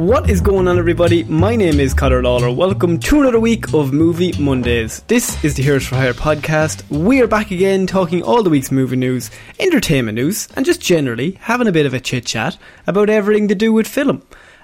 What is going on, everybody? My name is Conor Lawler. Welcome to another week of Movie Mondays. This is the Heroes for Hire podcast. We are back again talking all the week's movie news, entertainment news, and just generally having a bit of a chit chat about everything to do with film.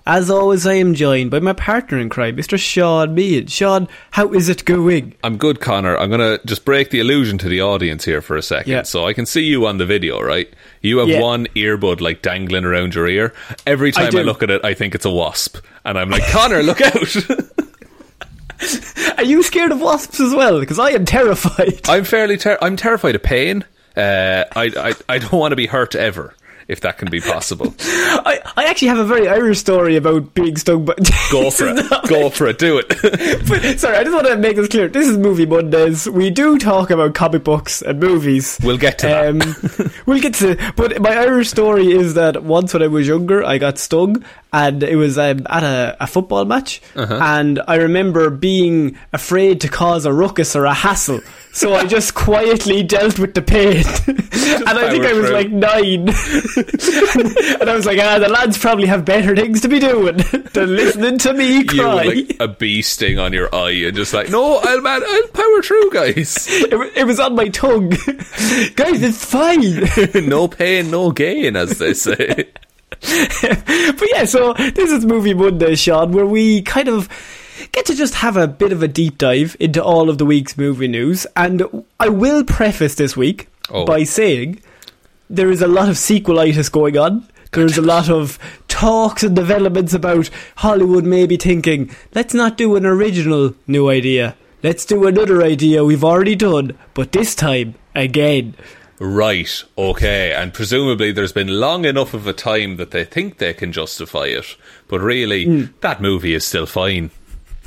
As always, I am joined by my partner in crime, Mr. Shaun Mead. Shaun, how is it going? I'm good, Conor. I'm going to just break the illusion to the audience here for a second. Yeah. So I can see you on the video, right? You have Yeah. one earbud like dangling around your ear. Every time I, do. look at it, I think it's a wasp. And I'm like, Conor, look out. Are you scared of wasps as well? Because I am terrified. I'm fairly ter- I'm terrified of pain. Uh, I, I, I don't want to be hurt ever, if that can be possible. I, I actually have a very Irish story about being stung by. Go for it. Go for it. Do it. But, sorry, I just want to make this clear. This is Movie Mondays. We do talk about comic books and movies. We'll get to that. Um, we'll get to. But my Irish story is that once when I was younger, I got stung, and it was um, at a, a football match, Uh-huh. and I remember being afraid to cause a ruckus or a hassle. So I just quietly dealt with the pain, and I think I was through. like nine, and I was like, ah, the lads probably have better things to be doing than listening to me you cry. with like a bee sting on your eye and just like, no, I'll, man, I'll power through, guys. It, it was on my tongue. Guys, it's fine. no pain, no gain, as they say. but yeah, so this is Movie Monday, Sean, where we kind of get to just have a bit of a deep dive into all of the week's movie news. And I will preface this week Oh. by saying there is a lot of sequelitis going on. There's a lot of talks and developments about Hollywood maybe thinking, let's not do an original new idea. Let's do another idea we've already done, but this time again. Right, okay, and presumably there's been long enough of a time that they think they can justify it, but really, hmm. that movie is still fine.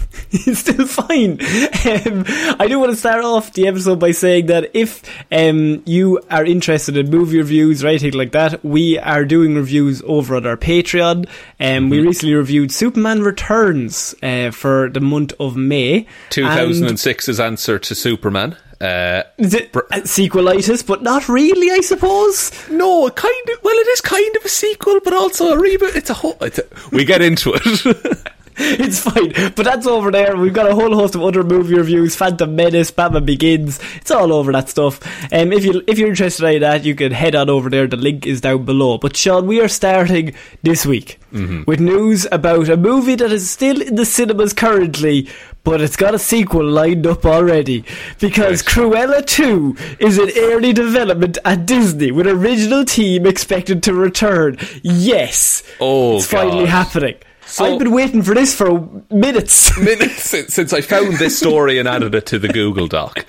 it's still fine. Um, I do want to start off the episode by saying that if um, you are interested in movie reviews or anything like that, we are doing reviews over at our Patreon. Um, We recently reviewed Superman Returns uh, for the month of May. And 2006's answer to Superman. Uh, is it Br- sequelitis, but not really, I suppose. no, kind of. Well, it is kind of a sequel, but also a reboot. It's a whole. It's a, we get into it. It's fine, but that's over there. We've got a whole host of other movie reviews: Phantom Menace, Batman Begins. It's all over that stuff. Um, if you if you're interested in that, you can head on over there. The link is down below. But Shaun, we are starting this week with news about a movie that is still in the cinemas currently, but it's got a sequel lined up already because Cruella 2 is in early development at Disney with original team expected to return. Yes, Oh, it's finally happening. So- I've been waiting for this for minutes. minutes since, since I found this story and added it to the Google Doc.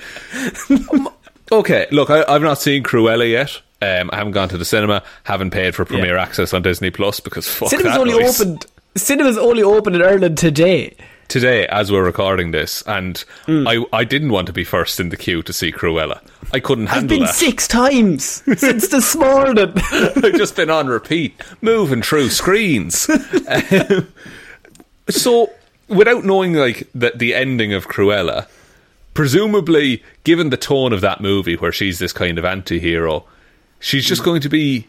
Um, okay, look, I, I've not seen Cruella yet. Um, I haven't gone to the cinema. Haven't paid for premiere access on Disney Plus because fuck Cinemas that only noise. opened. Cinemas only opened in Ireland today. Today as we're recording this, and I I didn't want to be first in the queue to see Cruella. I couldn't handle. I've been that. six times since this morning. I've just been on repeat, moving through screens. Um, so, without knowing like that the ending of Cruella, presumably, given the tone of that movie, where she's this kind of anti-hero, she's just going to be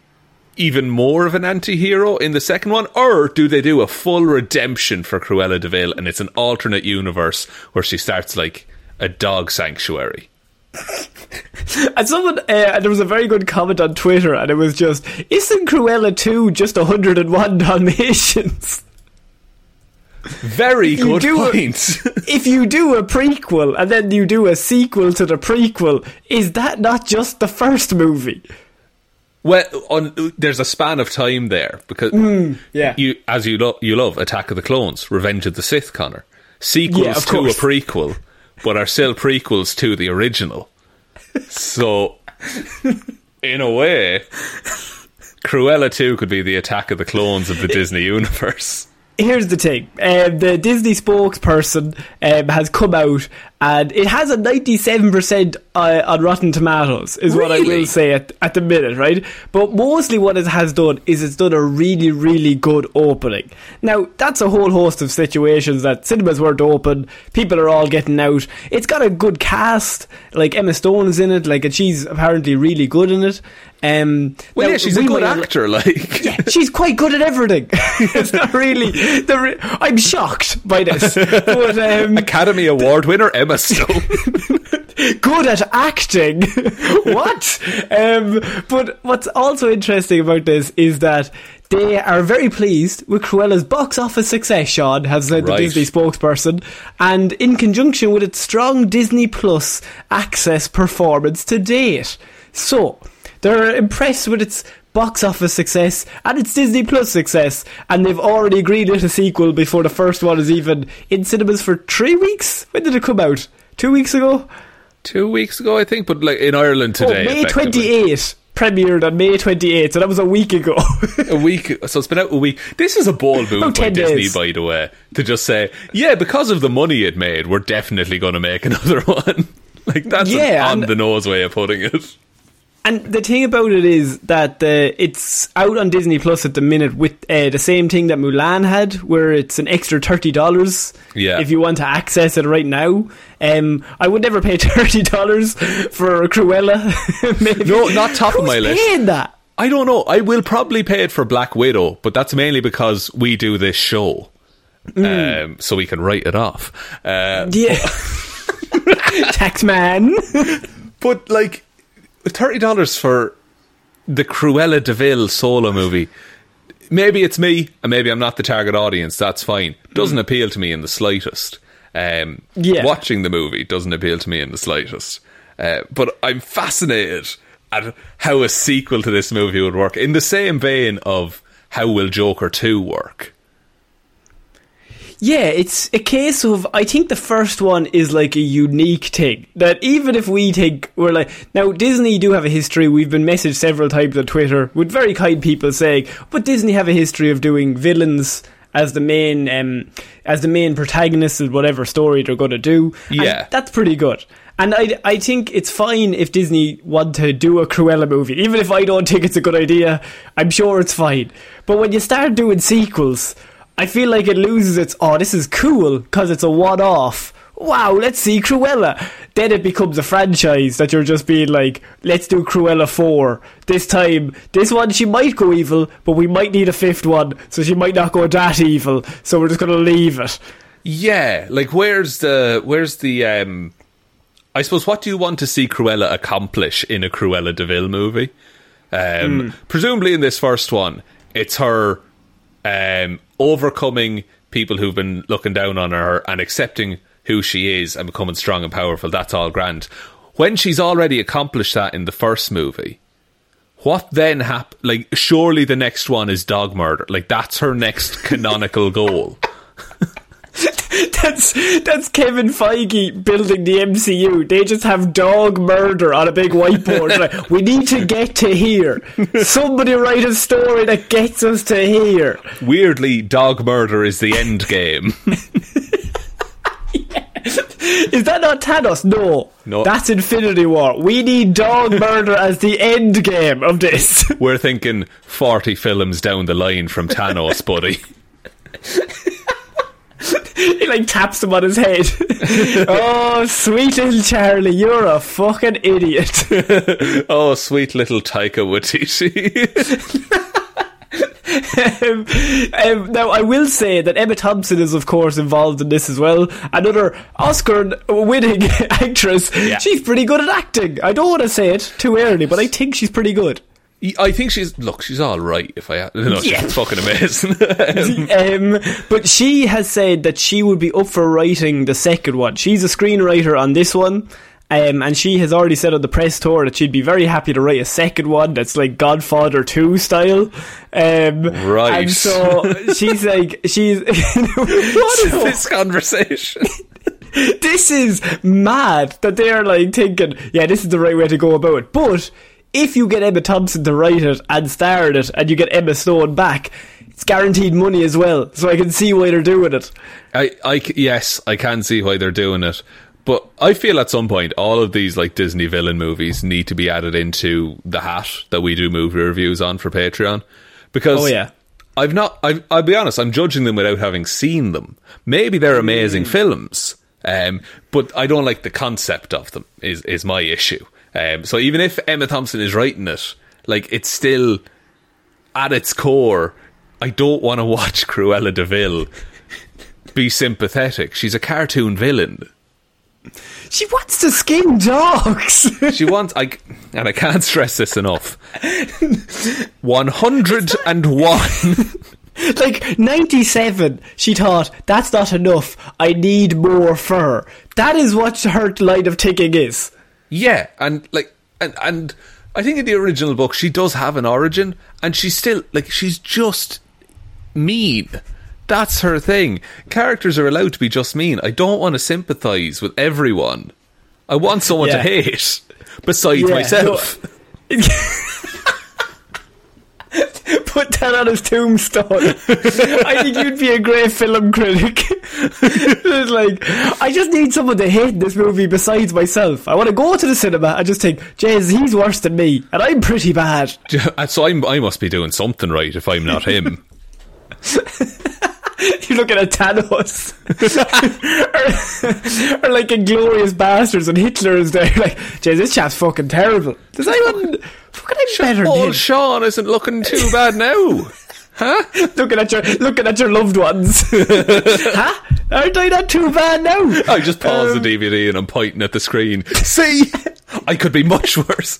even more of an anti-hero in the second one, or do they do a full redemption for Cruella de Deville, and it's an alternate universe where she starts like a dog sanctuary? And someone, uh, there was a very good comment on Twitter, and it was just, "Isn't Cruella two just 101 Dalmatians?" Very good do a- point. if you do a prequel and then you do a sequel to the prequel, is that not just the first movie? Well, on, there's a span of time there because Mm, yeah. you as you lo- you love Attack of the Clones, Revenge of the Sith, Conor. Sequels Yeah, to a prequel, but are still prequels to the original. So, in a way, Cruella 2 could be the Attack of the Clones of the Disney universe. Here's the thing: um, the Disney spokesperson um, has come out, and it has a 97 percent uh, on Rotten Tomatoes. Is what I will say at, at the minute, right? But mostly, what it has done is it's done a really, really good opening. Now, that's a whole host of situations that cinemas weren't open, people are all getting out. It's got a good cast, like Emma Stone is in it, like, and she's apparently really good in it. Um, Well, now, yeah, she's a we good might- actor, like. yeah, she's quite good at everything. it's not really. The re- I'm shocked by this, but um, Academy Award winner Emma Stone. good at acting. what? Um, but what's also interesting about this is that they are very pleased with Cruella's box office success. Sean has said the Right. Disney spokesperson, and in conjunction with its strong Disney Plus access performance to date. So they're impressed with its box office success and its Disney Plus success, and they've already agreed with a sequel before the first one is even in cinemas for three weeks. When did it come out? Two weeks ago. Two weeks ago, I think, but like in Ireland oh, today. oh, May twenty eighth premiered on May 28th, so that was a week ago. a week. So it's been out a week. This is a bold oh, move About by 10 Disney, days. by the way, to just say, yeah, because of the money it made, we're definitely going to make another one. like that's Yeah, an on the nose way of putting it. And the thing about it is that uh, it's out on Disney Plus at the minute with uh, the same thing that Mulan had, where it's an extra thirty dollars. Yeah. If you want to access it right now, um, I would never pay thirty dollars for Cruella. Maybe. No, not top of Who's my list. Paying that? I don't know. I will probably pay it for Black Widow, but that's mainly because we do this show. Um, so we can write it off. Uh, Yeah. Tax man. But like thirty dollars for the Cruella de Vil solo movie. Maybe it's me, and maybe I'm not the target audience. That's fine. Doesn't appeal to me in the slightest. Um, Yeah. watching the movie doesn't appeal to me in the slightest. Uh, but I'm fascinated at how a sequel to this movie would work. In the same vein of how will Joker two work? Yeah, it's a case of I think the first one is like a unique thing that even if we think we're like now Disney do have a history. We've been messaged several times on Twitter with very kind people saying, but Disney have a history of doing villains as the main um, as the main protagonist of whatever story they're going to do. And Yeah. that's pretty good. And I, I think it's fine if Disney want to do a Cruella movie. Even if I don't think it's a good idea, I'm sure it's fine. But when you start doing sequels, I feel like it loses its, oh, this is cool because it's a one off. Wow, let's see Cruella. Then it becomes a franchise that you're just being like, let's do Cruella 4. This time, this one she might go evil, but we might need a fifth one, so she might not go that evil, so we're just going to leave it. Yeah, like where's the where's the um I suppose what do you want to see Cruella accomplish in a Cruella de Vil movie? Um presumably in this first one, it's her um overcoming people who've been looking down on her and accepting who she is and becoming strong and powerful. That's all grand. When she's already accomplished that in the first movie, what then hap- like surely the next one is dog murder. Like that's her next canonical goal. That's that's Kevin Feige building the MCU. They just have dog murder on a big whiteboard. like, we need to get to here. Somebody write a story that gets us to here. Weirdly, dog murder is the end game. Is that not Thanos? No. No. That's Infinity War. We need dog murder as the end game of this. We're thinking 40 films down the line from Thanos, buddy. he like taps him on his head. oh, sweet little Charlie, you're a fucking idiot. oh, sweet little Taika Waititi. um, um, now, I will say that Emma Thompson is, of course, involved in this as well. Another Oscar-winning actress. Yeah. She's pretty good at acting. I don't want to say it too early, but I think she's pretty good. I think she's look. She's all right. If I no, she's Yeah. fucking amazing. um, but she has said that she would be up for writing the second one. She's a screenwriter on this one. Um, and she has already said on the press tour that she'd be very happy to write a second one that's like Godfather 2 style. Um, Right. And so she's like, she's. what is this conversation? this is mad that they're like thinking, yeah, this is the right way to go about it. But if you get Emma Thompson to write it and star in it, and you get Emma Stone back, it's guaranteed money as well. So I can see why they're doing it. I, I yes, I can see why they're doing it, but I feel at some point all of these like Disney villain movies need to be added into the hat that we do movie reviews on for Patreon, because Oh, yeah. I've not. I've, I'll be honest. I'm judging them without having seen them. Maybe they're Mm. amazing films, um, but I don't like the concept of them. Is is my issue. Um, so even if Emma Thompson is writing it, like it's still at its core. I don't want to watch Cruella de Vil be sympathetic. She's a cartoon villain. She wants to skin dogs. She wants, I, and I can't stress this enough. 101. like 97, she thought, that's not enough. I need more fur. That is what her line of thinking is. Yeah, and like, and, and I think in the original book, she does have an origin, and she's still, like, she's just mean. That's her thing. Characters are allowed to be just mean. I don't want to sympathise with everyone. I want someone Yeah. to hate, besides Yeah, myself. Put that on his tombstone. I think you'd be a great film critic. Like, I just need someone to hate this movie besides myself. I want to go to the cinema and just think, Jez, he's worse than me, and I'm pretty bad. Uh, so I'm, I must be doing something right if I'm not him. You're looking at Thanos. or, or like Inglourious Basterds and Hitler is there. Like, Jez, this chap's fucking terrible. Does anyone fucking any better than Old? Shaun isn't looking too bad now. Huh? looking at your looking at your loved ones. huh? Aren't I not too bad now? I just pause Um, the DVD and I'm pointing at the screen. See, I could be much worse.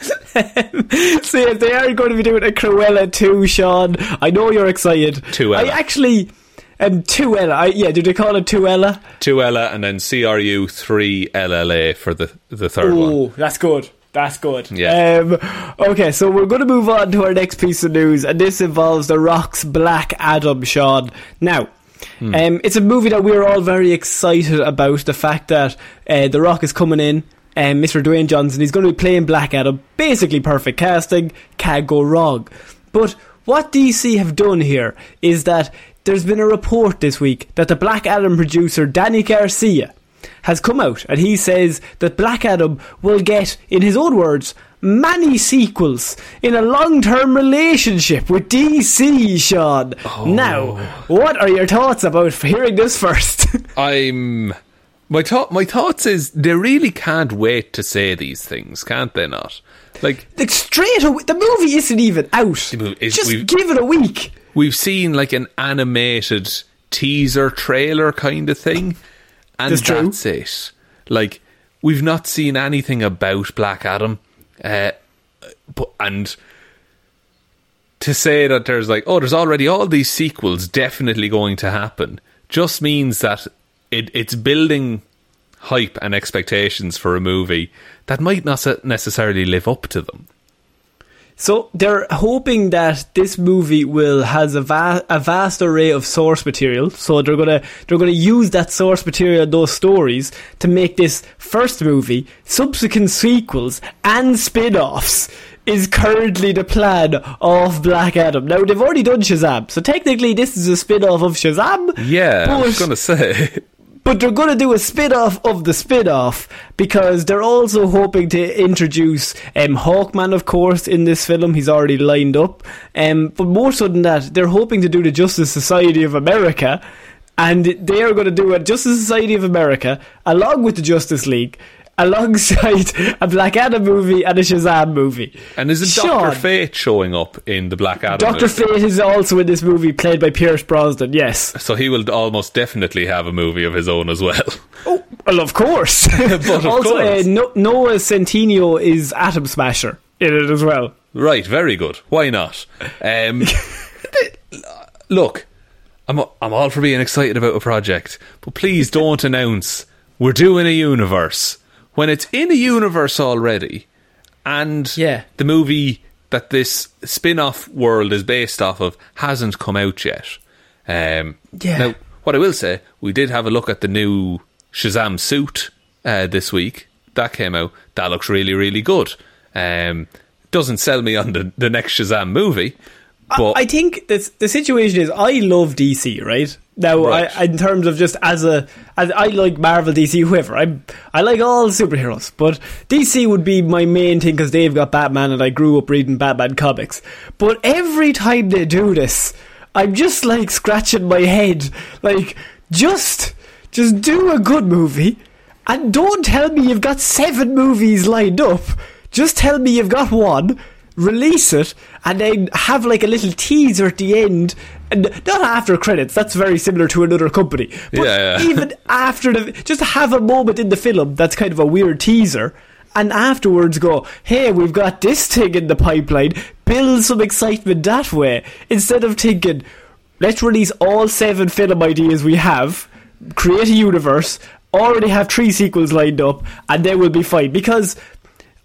See, if they are going to be doing a Cruella 2, Shaun, I know you're excited. Tuella. I actually. Um, Tuella. I, yeah, did they call it Tuella? Two Ella and then CRU three LLA for the the third one. Oh, that's good. That's good. Yeah. Um, okay, so we're going to move on to our next piece of news, and this involves The Rock's Black Adam, Shaun. Now, Hmm. um, it's a movie that we're all very excited about. The fact that uh, The Rock is coming in, um, Mr. Dwayne Johnson, he's going to be playing Black Adam. Basically, perfect casting, can't go wrong. But what DC have done here is that there's been a report this week that the Black Adam producer, Dany Garcia, has come out and he says that Black Adam will get, in his own words, many sequels in a long term relationship with DC, Shaun. Oh. Now, what are your thoughts about hearing this first? I'm my thought. My thoughts is they really can't wait to say these things, can't they? Not like like, straight away, the movie isn't even out. movie is- Just give it a week. we've seen like an animated teaser trailer kind of thing, and That's true. it. Like we've not seen anything about Black Adam, uh, but and to say that there's like oh there's already all these sequels definitely going to happen just means that it it's building hype and expectations for a movie that might not necessarily live up to them. So they're hoping that this movie will has a, va- a vast array of source material. So they're gonna they're gonna use that source material, those stories, to make this first movie, subsequent sequels, and spin-offs. Is currently the plan of Black Adam. Now they've already done Shazam, so technically this is a spin-off of Shazam. Yeah, I was going to say. but they're going to do a spin off of the spin off because they're also hoping to introduce um, Hawkman, of course, in this film. He's already lined up. Um, but more so than that, they're hoping to do the Justice Society of America. And they are going to do a Justice Society of America along with the Justice League alongside a Black Adam movie and a Shazam movie. And is it Shaun, Doctor Fate showing up in the Black Adam? Doctor movie? Fate is also in this movie, played by Pierce Brosnan. Yes. So he will almost definitely have a movie of his own as well. Oh, well, of course. But of also, course. Uh, no- Noah Centineo is Atom Smasher in it as well. Right, very good. Why not? Um, look, I'm I'm all for being excited about a project, but please don't announce we're doing a universe when it's in a universe already, and Yeah. the movie that this spin-off world is based off of hasn't come out yet. Um, Yeah. Now, what I will say, we did have a look at the new Shazam suit uh, this week. That came out. That looks really, really good. Um, doesn't sell me on the, the next Shazam movie, but I think that the situation is I love DC, right? Now, Right. I, in terms of just as a, as I like Marvel, DC, whoever. I I like all superheroes, but DC would be my main thing because they've got Batman, and I grew up reading Batman comics. But every time they do this, I'm just like scratching my head, like just just do a good movie, and don't tell me you've got seven movies lined up. Just tell me you've got one release it and then have like a little teaser at the end not after credits that's very similar to another company but Yeah, yeah. even after the just have a moment in the film that's kind of a weird teaser and afterwards go hey we've got this thing in the pipeline build some excitement that way instead of thinking let's release all seven film ideas we have create a universe already have three sequels lined up and then we'll be fine because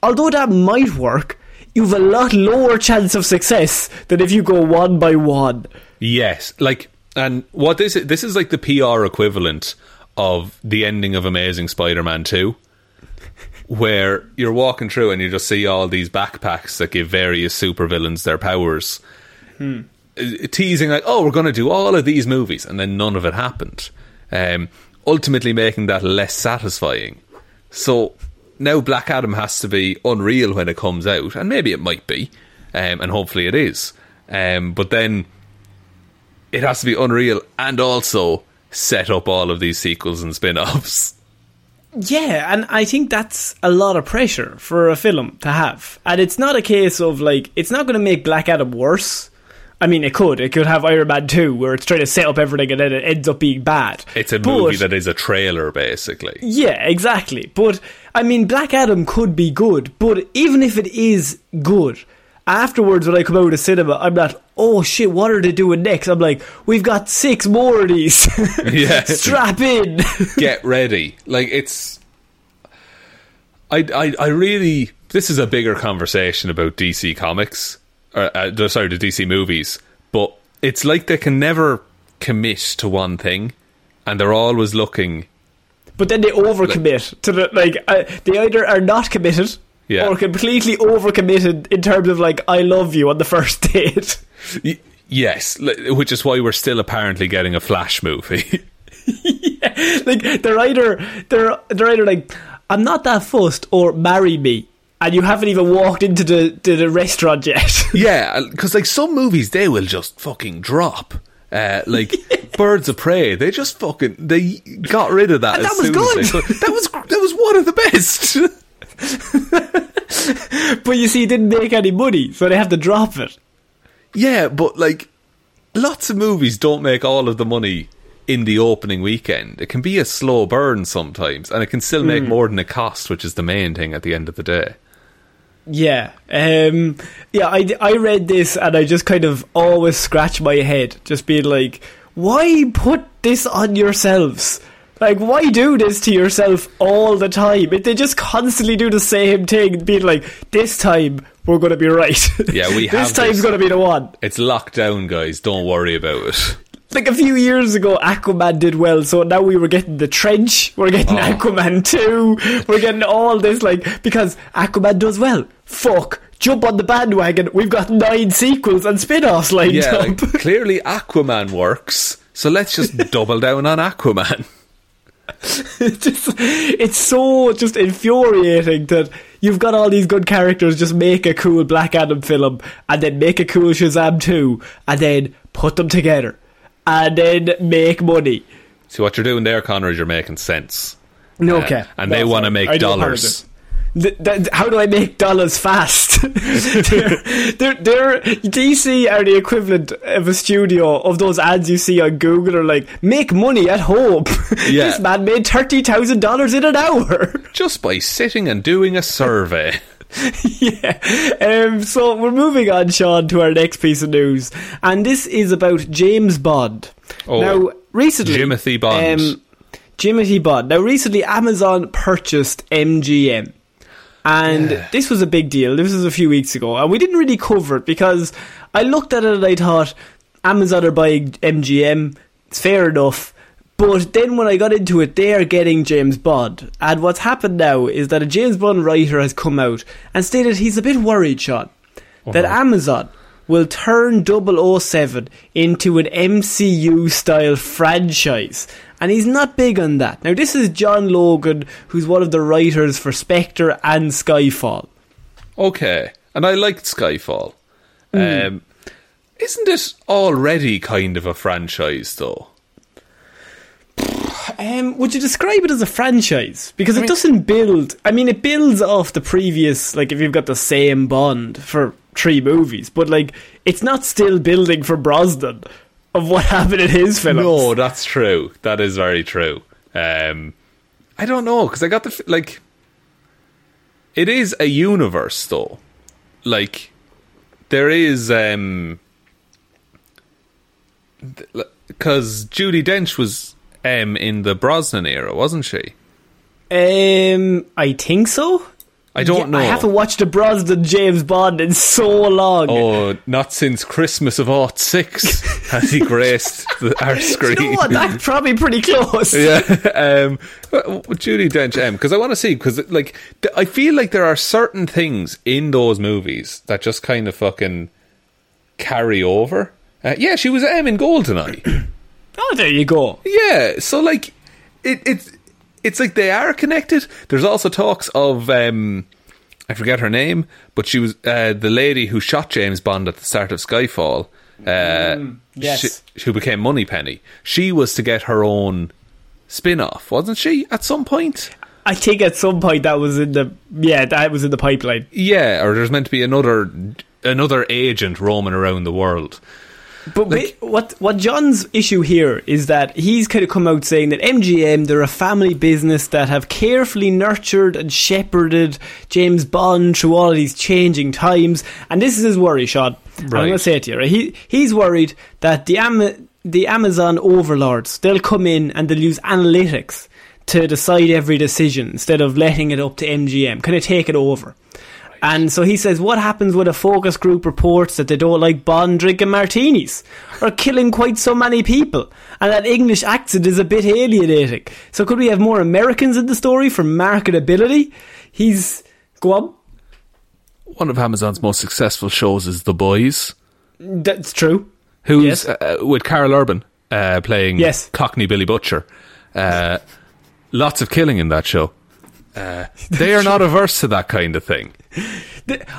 although that might work, you've a lot lower chance of success than if you go one by one. Yes, like, and what this is, this is like the PR equivalent of the ending of Amazing Spider-Man Two, where you're walking through and you just see all these backpacks that give various supervillains their powers, Uh, teasing like, "Oh, we're going to do all of these movies," and then none of it happened, um, ultimately making that less satisfying. So now Black Adam has to be unreal when it comes out, and maybe it might be, um, and hopefully it is. Um, but then it has to be unreal and also set up all of these sequels and spin-offs. Yeah, and I think that's a lot of pressure for a film to have. And it's not a case of like, it's not going to make Black Adam worse. I mean, it could. It could have Iron Man 2, where it's trying to set up everything and then it ends up being bad. It's a But- movie that is a trailer, basically. Yeah, exactly. But I mean, Black Adam could be good, but even if it is good, afterwards when I come out of cinema, I'm not. Oh shit! What are they doing next? I'm like, we've got six more of these. Yeah. Strap in. Get ready. Like it's. I, I I really this is a bigger conversation about DC comics, or, uh, sorry, the DC movies. But it's like they can never commit to one thing, and they're always looking. but then they overcommit to the like. Uh, they either are not committed. Yeah. Or completely overcommitted in terms of like I love you on the first date. Y- yes, which is why we're still apparently getting a Flash movie. like they're either they're they're either like I'm not that fussed or marry me, and you haven't even walked into the to the restaurant yet. Yeah, because like some movies, they will just fucking drop. Uh, like Birds of Prey, they just fucking they got rid of that. That was good. That was that was one of the best. but you see, it didn't make any money, so they have to drop it. Yeah, but like lots of movies don't make all of the money in the opening weekend. It can be a slow burn sometimes, and it can still make more than it costs, which is the main thing at the end of the day. Yeah, um, yeah. I, I read this and I just kind of always scratch my head, just being like, why put this on yourselves? Like, why do this to yourself all the time? If they just constantly do the same thing, being like, this time we're going to be right. Yeah, we this have time's going to be the one. It's locked down, guys. Don't worry about it. Like a few years ago, Aquaman did well, so now we were getting the trench, we're getting Oh. Aquaman 2, we're getting all this, like, because Aquaman does well. Fuck, jump on the bandwagon, we've got nine sequels and spin offs lined Yeah, up. like, clearly Aquaman works, so let's just double down on Aquaman. It's just it's so just infuriating that you've got all these good characters just make a cool Black Adam film and then make a cool Shazam 2 and then put them together and then make money. See what you're doing there, Conor, is you're making sense. No, Uh, okay. and they wanna make I do dollars. Apologize. Th- th- how do I make dollars fast? they're, they're, they're, DC are the equivalent of a studio of those ads you see on Google are like, make money at home. Yeah. this man made $30,000 in an hour. Just by sitting and doing a survey. yeah. Um, so we're moving on, Shaun, to our next piece of news. And this is about James Bond. Oh, now, recently. Jimothy Bond. Um, Jimothy Bond. Now, recently, Amazon purchased MGM. And this was a big deal. This was a few weeks ago. And we didn't really cover it because I looked at it and I thought, Amazon are buying MGM. It's fair enough. But then when I got into it, they are getting James Bond. And what's happened now is that a James Bond writer has come out and stated he's a bit worried, Shaun, that uh-huh. Amazon will turn 007 into an MCU style franchise. And he's not big on that. Now, this is John Logan, who's one of the writers for Spectre and Skyfall. Okay. And I liked Skyfall. Um, isn't it already kind of a franchise, though? Um, would you describe it as a franchise? Because it doesn't build. I mean, it builds off the previous. Like, if you've got the same Bond for three movies, but like, it's not still building for Brosnan of what happened in his films. No, that's true. That is very true. Um, I don't know because I got the like. It is a universe, though. Like, there is um, because Judi Dench was um in the Brosnan era, wasn't she? Um, I think so. I don't Yeah, know. I haven't watched a Brosnan James Bond in so long. Oh, not since Christmas of aught six has he graced the, our screen. you know what? That's probably pretty close. yeah, um, Judi Dench, M, because I want to see because like I feel like there are certain things in those movies that just kind of fucking carry over. Uh, yeah, she was M in Goldeneye. Oh, there you go. yeah, so like it it's it's like they are connected. There's also talks of um, I forget her name, but she was uh, the lady who shot James Bond at the start of Skyfall. Uh, yes. she, who became Moneypenny. She was to get her own spin-off, wasn't she? At some point. I think at some point that was in the yeah that was in the pipeline. Yeah, or there's meant to be another another agent roaming around the world. But wait, what what John's issue here is that he's kind of come out saying that MGM they're a family business that have carefully nurtured and shepherded James Bond through all of these changing times, and this is his worry, Shaun. And I'm going to say it to you. Right? He he's worried that the Am- the Amazon overlords they'll come in and they'll use analytics to decide every decision instead of letting it up to MGM. Kind of take it over. And so he says, what happens when a focus group reports that they don't like Bond drinking martinis or killing quite so many people, and that English accent is a bit alienating? So could we have more Americans in the story for marketability? He's go on. One of Amazon's most successful shows is The Boys, That's true. who's Yes. uh, with Karl Urban uh, playing Yes. Cockney Billy Butcher. Uh, lots of killing in that show. Uh, they are not averse to that kind of thing.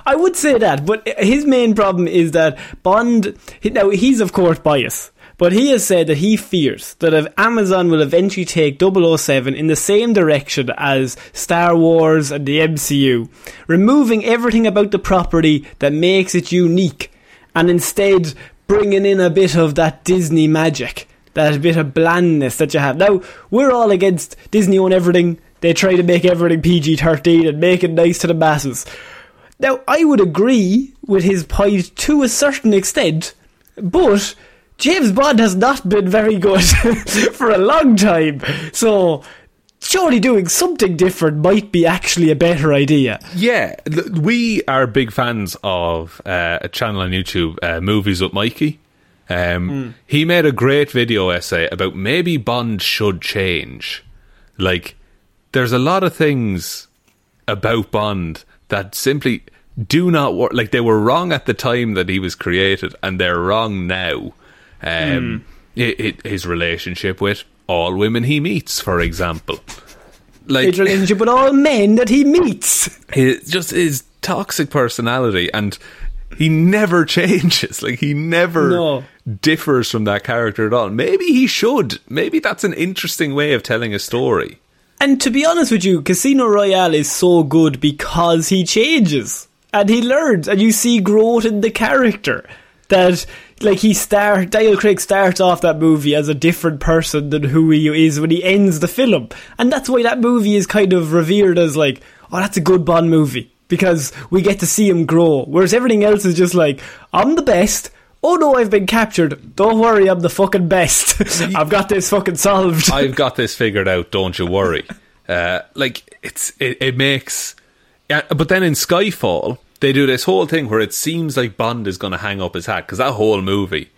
I would say that, but his main problem is that Bond. Now he's of course biased, but he has said that he fears that if Amazon will eventually take 007 in the same direction as Star Wars and the MCU, removing everything about the property that makes it unique, and instead bringing in a bit of that Disney magic, that bit of blandness that you have. Now we're all against Disney on everything. They try to make everything PG 13 and make it nice to the masses. Now, I would agree with his point to a certain extent, but James Bond has not been very good for a long time. So, surely doing something different might be actually a better idea. Yeah, we are big fans of uh, a channel on YouTube, uh, Movies with Mikey. Um, He made a great video essay about maybe Bond should change. Like, there's a lot of things about Bond that simply do not work. Like, they were wrong at the time that he was created, and they're wrong now. Um, i i his relationship with all women he meets, for example. Like Major relationship with all men that he meets. his, just his toxic personality and he never changes like he never No. differs from that character at all maybe he should maybe that's an interesting way of telling a story And to be honest with you, Casino Royale is so good because he changes and he learns, and you see growth in the character. That like he start Daniel Craig starts off that movie as a different person than who he is when he ends the film, and that's why that movie is kind of revered as like, oh, that's a good Bond movie because we get to see him grow. Whereas everything else is just like, I'm the best. Oh no, I've been captured. Don't worry, I'm the fucking best. I've got this fucking solved. i've got this figured out don't you worry uh, like it's it, it makes yeah, but then in skyfall they do this whole thing where it seems like bond is going to hang up his hat because that whole movie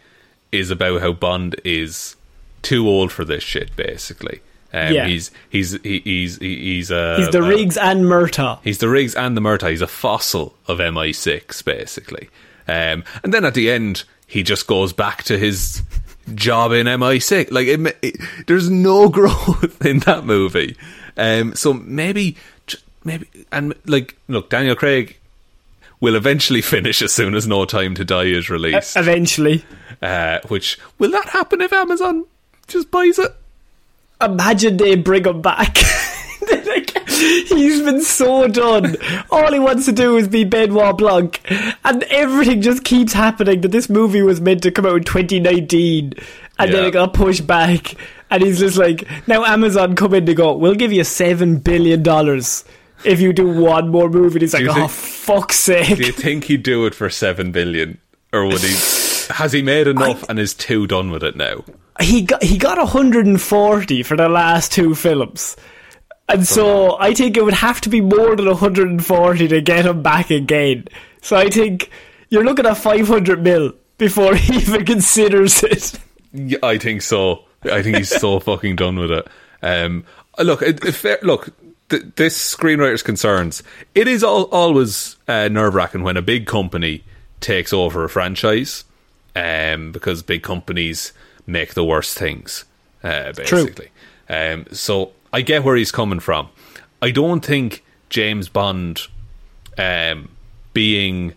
is about how bond is too old for this shit basically um, Yeah. he's he's he, he's he, he's uh, He's the uh, Riggs and Murtaugh. He's the Riggs and the Murtaugh. He's a fossil of MI6, basically. Um, and then at the end, he just goes back to his job in MI6. Like, it, it, there's no growth in that movie. Um, so maybe, maybe, and like, look, Daniel Craig will eventually finish as soon as No Time to Die is released. Eventually. Uh, which will that happen if Amazon just buys it? Imagine they bring him back. He's been so done. All he wants to do is be Benoit Blanc. And everything just keeps happening that this movie was meant to come out in 2019. And then it got pushed back. And he's just like, now Amazon come in to go, we'll give you $7 billion if you do one more movie. And he's like, oh, think- fuck's sake. Do you think he'd do it for seven billion, or would he? Has he made enough and is too done with it now? he got he got 140 for the last two films. And so I think it would have to be more than 140 to get him back again. So I think you're looking at 500 mil before he even considers it. Yeah, I think so. I think he's so fucking done with it. Um, look, it look. Th- this screenwriter's concerns. It is all, always uh, nerve wracking when a big company takes over a franchise, um, because big companies make the worst things. Uh, basically, Um, so I get where he's coming from. I don't think James Bond um, being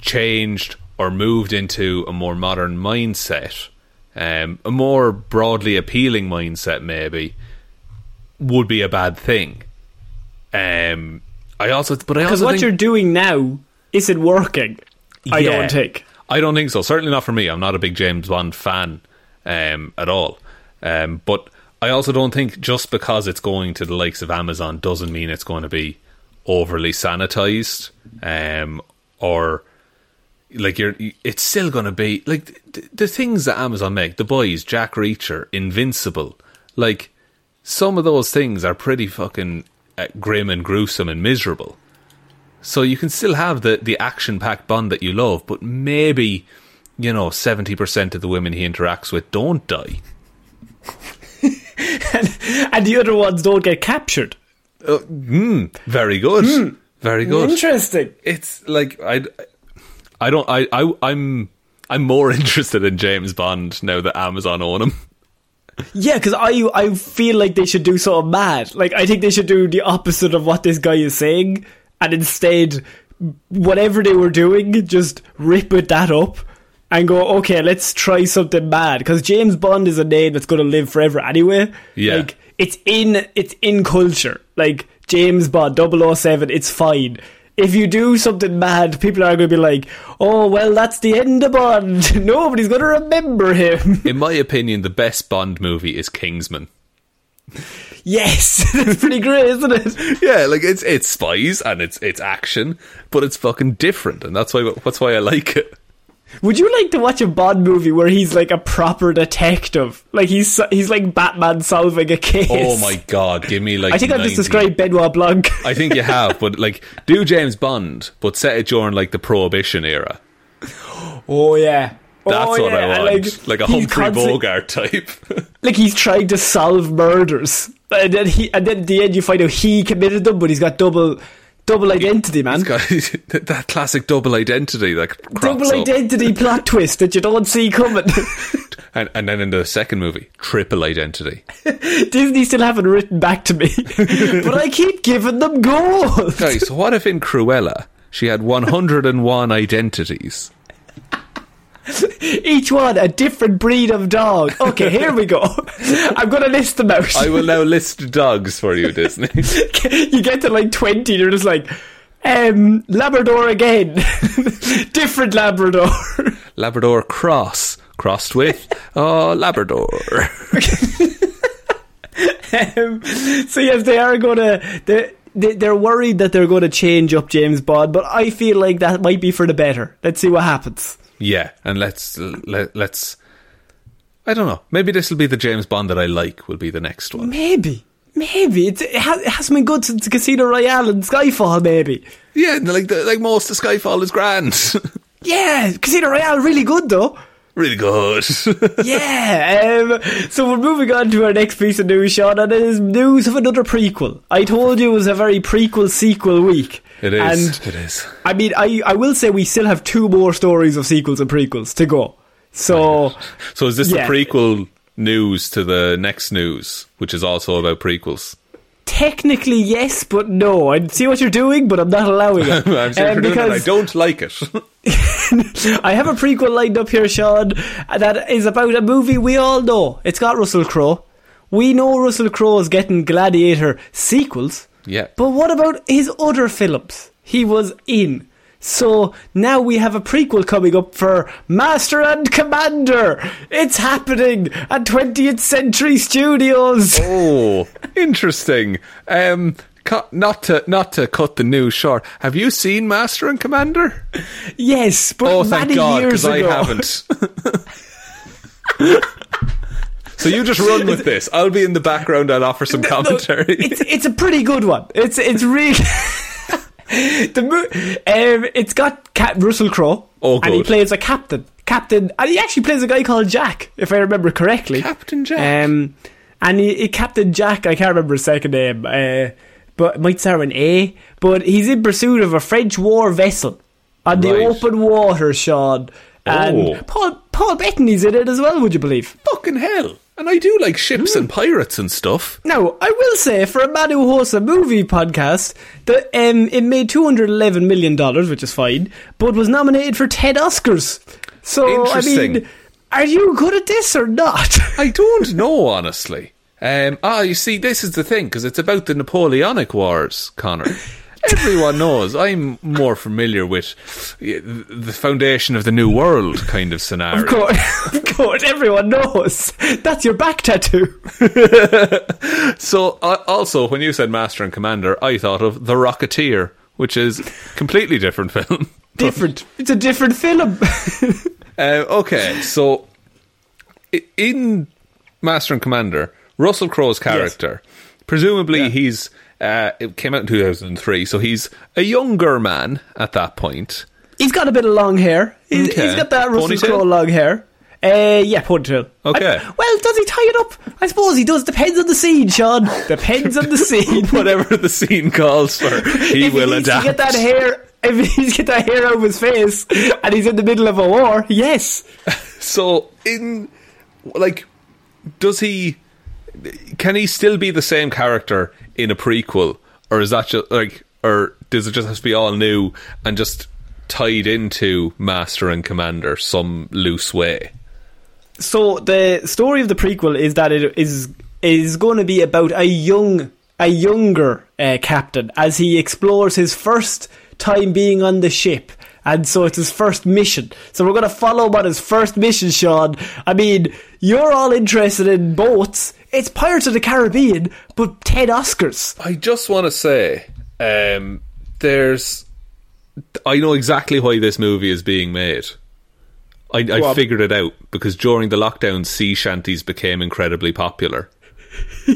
changed or moved into a more modern mindset, um, a more broadly appealing mindset, maybe, would be a bad thing. Um, I also, but I Because what think, you're doing now isn't working. I Yeah. don't think. I don't think so. Certainly not for me. I'm not a big James Bond fan um, at all. Um, but I also don't think just because it's going to the likes of Amazon doesn't mean it's going to be overly sanitized um, or like you're. It's still going to be like the, the things that Amazon make. The boys, Jack Reacher, Invincible, like some of those things are pretty fucking uh, grim and gruesome and miserable. So you can still have the, the action packed Bond that you love, but maybe, you know, 70% of the women he interacts with don't die. And the other ones don't get captured. Oh, hmm, very good. Hmm. Very good. Interesting. It's like, I, I don't, I, I, I'm, I'm more interested in James Bond now that Amazon own him. Yeah, because I I feel like they should do something mad. Like I think they should do the opposite of what this guy is saying, and instead, whatever they were doing, just rip it that up and go, okay, let's try something mad. Because James Bond is a name that's going to live forever anyway. Yeah. like it's in it's in culture. Like James Bond 007, it's fine. If you do something mad, people are going to be like, "Oh well, that's the end of Bond. Nobody's going to remember him." In my opinion, the best Bond movie is Kingsman. Yes, that's pretty great, isn't it? Yeah, like it's it's spies and it's it's action, but it's fucking different, and that's why that's why I like it. Would you like to watch a Bond movie where he's like a proper detective, like he's he's like Batman solving a case? Oh my god, give me like. I think I've just 90 described Benoit Blanc. I think you have, but like, do James Bond, but set it during like the Prohibition era. oh yeah, That's oh, what yeah. I want, like, a Humphrey Bogart type. Like he's trying to solve murders, and then he and then at the end you find out he committed them, but he's got double Double identity, man. Got that classic double identity crops Double up. identity plot twist that you don't see coming. And, and then in the second movie, triple identity. Disney still haven't written back to me, but I keep giving them gold. Guys, so what if in Cruella she had 101 identities? Each one a different breed of dog. Okay, here we go. I'm going to list them out. I will now list dogs for you, Disney. you get to like 20, you're just like, um, Labrador again. different Labrador. Labrador cross, crossed with, oh, Labrador. um, so yes, they are going to. They, they're worried that they're going to change up James Bond, but I feel like that might be for the better. Let's see what happens. Yeah, and let's let, let's. I don't know. Maybe this will be the James Bond that I like. Will be the next one. Maybe, maybe it's, it, has, it hasn't been good since Casino Royale and Skyfall. Maybe. Yeah, like the, like most of Skyfall is grand. Yeah, Casino Royale really good though. really good. Yeah. Um, so we're moving on to our next piece of news, Shaun, and it is news of another prequel. I told you it was a very prequel sequel week. It is. And it is. I mean, I I will say we still have two more stories of sequels and prequels to go. So So is this Yeah. the prequel news to the next news, which is also about prequels? technically yes, but no. I see what you're doing, but I'm not allowing it. Um, that. I don't like it. I have a prequel lined up here, Shaun, that is about a movie we all know. It's got Russell Crowe. We know Russell Crowe is getting Gladiator sequels. Yeah. But what about his other films he was in? So now we have a prequel coming up for Master and Commander. It's happening at 20th Century Studios. oh, interesting. Um, not to not to cut the news short. Have you seen Master and Commander? Yes, but Oh, thank God, because I haven't. so you just run with this. I'll be in the background. I'll offer some commentary. it's it's a pretty good one. It's it's really the mo- um, it's got Cap- Russell Crowe, Oh, and he plays a captain. Captain, and he actually plays a guy called Jack, if I remember correctly. Captain Jack? Um, and he, he Captain Jack. I can't remember his second name, uh, but might start with an A. But he's in pursuit of a French war vessel on the Right. open water, Shaun. And Oh. Paul Paul Bettany's in it as well. Would you believe? Fucking hell! And I do like ships and pirates and stuff. Now, I will say, for a man who hosts a movie podcast, that um, it made $211 million, which is fine, but was nominated for 10 Oscars. So, I mean, are you good at this or not? I don't know, honestly. Um, ah, you see, this is the thing because it's about the Napoleonic Wars, Conor. Everyone knows I'm more familiar with the foundation of the New World kind of scenario. of course, of course, everyone knows. That's your back tattoo. So, uh, also, when you said Master and Commander, I thought of The Rocketeer, which is completely different film. Different. It's a different film. Uh, okay, so in Master and Commander, Russell Crowe's character, presumably he's uh, it came out in two thousand three, so he's a younger man at that point. he's got a bit of long hair. He's, Okay. he's got that Russell Crowe long hair. Uh, yeah, ponytail. Okay. I- well, does he tie it up? I suppose he does. Depends on the scene, Shaun. Depends on the scene. Whatever the scene calls for, he if will he adapt. get that hair, if he get that hair out of his face, and he's in the middle of a war, yes. So, in like, does he? Can he still be the same character in a prequel, or is that just like, or does it just have to be all new and just tied into Master and Commander some loose way? So the story of the prequel is that it is is going to be about a young, a younger uh, captain as he explores his first time being on the ship. And so it's his first mission. So we're going to follow him on his first mission, Shaun. I mean, you're all interested in boats. It's Pirates of the Caribbean, but 10 Oscars. I just want to say, um, there's. I know exactly why this movie is being made. I, I figured it out because during the lockdown, sea shanties became incredibly popular.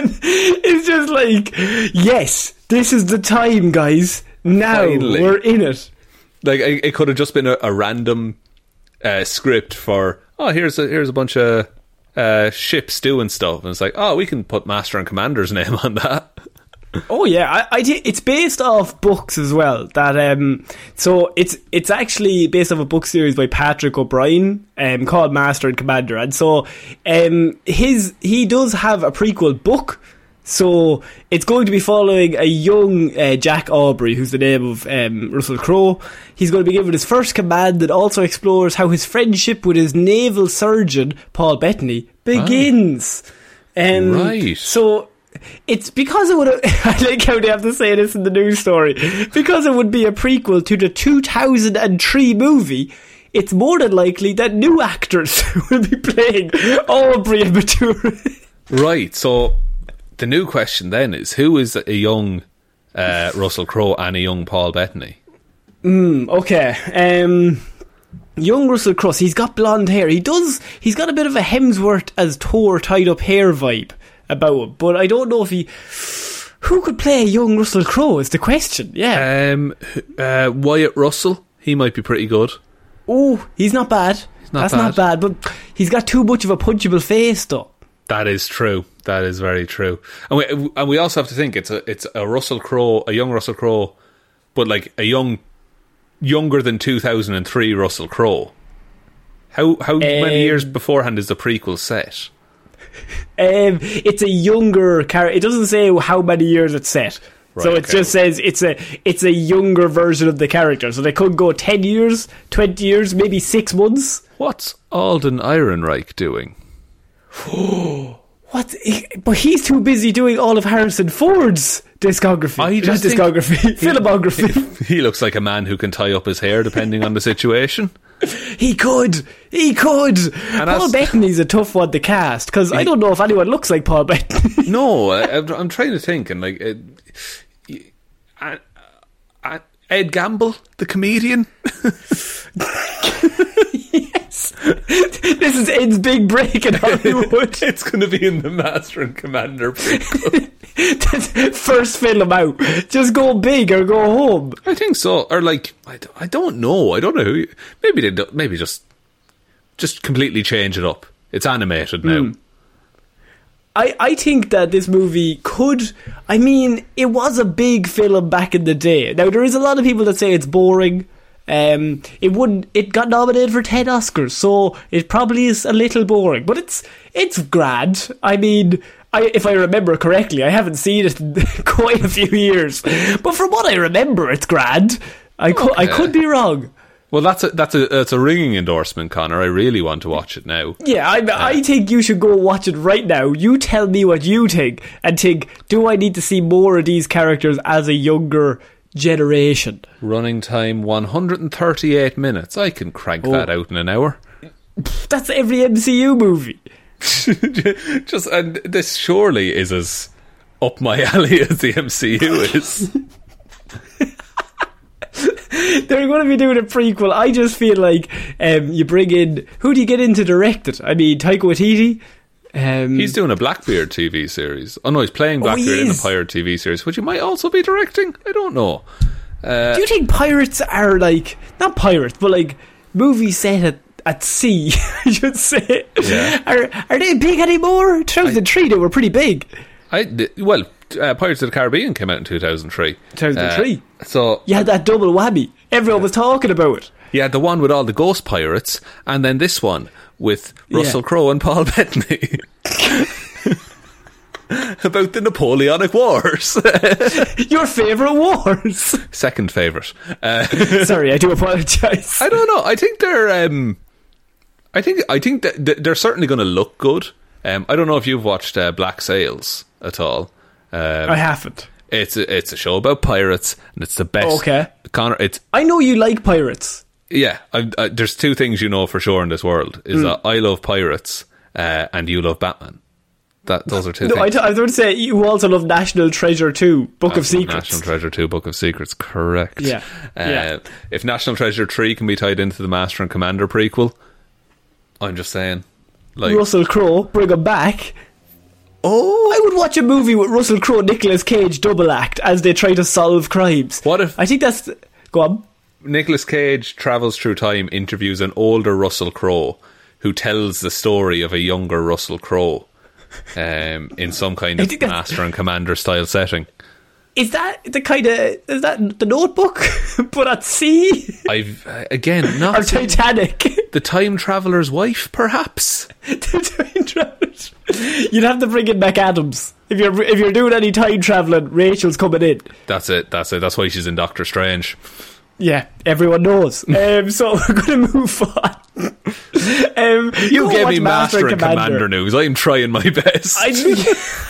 It's just like, yes, this is the time, guys. Now Finally. we're in it. Like it, it could have just been a, a random uh, script for oh here's a here's a bunch of uh, ships doing stuff, and it's like oh we can put Master and Commander's name on that. Oh yeah, I, I thi- it's based off books as well. That um, so it's it's actually based off a book series by Patrick O'Brian, um, called Master and Commander, and so um, his he does have a prequel book. So it's going to be following a young uh, Jack Aubrey, who's the name of um, Russell Crowe. He's going to be given his first command that also explores how his friendship with his naval surgeon Paul Bettany begins. Um, Right. So it's because it would. I like how they have to say this in the news story. Because it would be a prequel to the 2003 movie. It's more than likely that new actors will be playing Aubrey and Maturin. Right. So the new question then is who is a young uh, Russell Crowe and a young Paul Bettany? Okay. Um, young Russell Crowe, he's got blonde hair. He does. He's got a bit of a Hemsworth as Thor tied up hair vibe about him, but I don't know if he. Who could play a young Russell Crowe is the question. Yeah. Um, uh, Wyatt Russell. He might be pretty good. oh, he's not bad. not That's bad. not bad, but he's got too much of a punchable face, though. That is true. That is very true. And we and we also have to think it's a it's a Russell Crowe, a young Russell Crowe, but like a young younger than 2003 Russell Crowe. How how many years Um, beforehand is the prequel set? Um, it's a younger character. It doesn't say how many years it's set. so it okay. just says it's a it's a younger version of the character. So they could go ten years, twenty years, maybe six months. What's Alden Ehrenreich doing? What? But he's too busy doing all of Harrison Ford's discography. I just discography, filmography. He looks like a man who can tie up his hair depending on the situation. he could, he could. Paul that's- Bettany's a tough one to cast because I don't know if anyone looks like Paul Bettany. No, I, I'm- I'm trying to think, and like, uh, Ed Gamble, the comedian. Yes. This is Ed's big break in Hollywood. it's going to be in the Master and Commander. First film out. Just go big or go home. I think so, or like, I don't know. I don't know. Who, you- maybe they do, maybe just just completely change it up. It's animated now. Hmm. I, I think that this movie could. I mean, it was a big film back in the day. Now there is a lot of people that say it's boring. Um, it wouldn't. It got nominated for ten Oscars, so it probably is a little boring. But it's it's grand. I mean, I, if I remember correctly, I haven't seen it in quite a few years. But from what I remember, it's grand. I could I could be wrong. Well, that's a that's a that's a ringing endorsement, Conor. I really want to watch it now. Yeah, I, uh, I think you should go watch it right now. You tell me what you think, and think: Do I need to see more of these characters as a younger generation? Running time 138 minutes. I can crank oh. that out in an hour. That's every MCU movie. Just and this surely is as up my alley as the MCU is. They're going to be doing a prequel. I just feel like um, you bring in who do you get in to direct it? I mean, Taika Waititi. Um, He's doing a Blackbeard TV series. Oh no, he's playing Oh, he Blackbeard in a. Pirate TV series, which he might also be directing. I don't know. do you think pirates are like not pirates, but like movies set at at sea? I should say. Yeah. Are are they big anymore? 2003, they were pretty big. I well, uh, Pirates of the Caribbean came out in 2003. 2003. Uh, so You had that double whammy. Everyone was talking about it. Yeah, the one with all the ghost pirates, and then this one with Russell. Crowe and Paul Bettany. About the Napoleonic Wars. Your favourite wars. Second favourite. Uh, Sorry, I do apologise. I don't know. I think they're. Um, I think. I think that that they're certainly going to look good. Um, I don't know if you've watched uh, Black Sails at all. Um, I haven't. It's a, it's a show about pirates, and it's the best. Okay. Conor. It's I know you like pirates. yeah. I, I, there's two things you know for sure in this world: is Hmm. that I love pirates, uh, and you love Batman. That those are two No, I, things. th- I was going to say you also love National Treasure too, Book of Secrets. National Treasure 2, Book of Secrets, correct. Yeah, Uh, yeah. If National Treasure 3 can be tied into the Master and Commander prequel, I'm just saying. Like, Russell Crowe, bring him back. Oh, I would watch a movie with Russell Crowe, Nicolas Cage double act as they try to solve crimes. What if- I think that's go on. Nicolas Cage travels through time, interviews an older Russell Crowe who tells the story of a younger Russell Crowe um, in some kind of Master and Commander style setting. Is that the kind of is that the Notebook, but at sea, I've uh, again not or Titanic? the time traveler's wife, perhaps. time travelers. You'd have to bring in McAdams if you're if you're doing any time traveling. Rachel's coming in. That's it. That's it. That's why she's in Doctor Strange. Yeah, everyone knows. um, so we're going to move on. um, You gave me Master and Commander. news. I'm trying my best. I,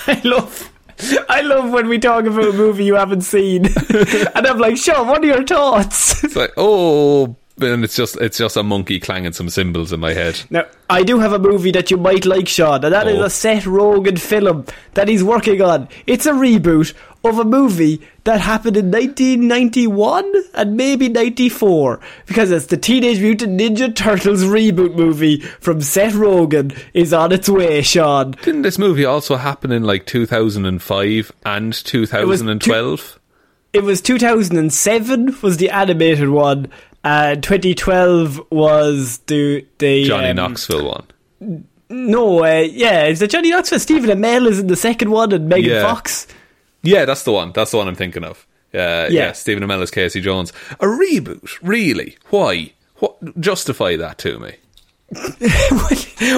I love. I love when we talk about a movie you haven't seen, and I'm like, "Shaun, what are your thoughts?" it's like, oh, and it's just it's just a monkey clanging some cymbals in my head. Now, I do have a movie that you might like, Shaun, and that is Oh. a Seth Rogen film that he's working on. It's a reboot of a movie that happened in 1991 and maybe 94 because it's the Teenage Mutant Ninja Turtles reboot movie from Seth Rogen is on its way, Shaun. Didn't this movie also happen in like 2005 and 2012? It was 2007 was the animated one, and 2012 was the the Johnny um, Knoxville one. No, uh, yeah, it's the Johnny Knoxville. Stephen Amell is in the second one, and Megan Yeah. Fox. Yeah, that's the one. That's the one I'm thinking of. Uh, yeah, Yeah. Stephen Amell is Casey Jones. A reboot, really? Why? What justify that to me?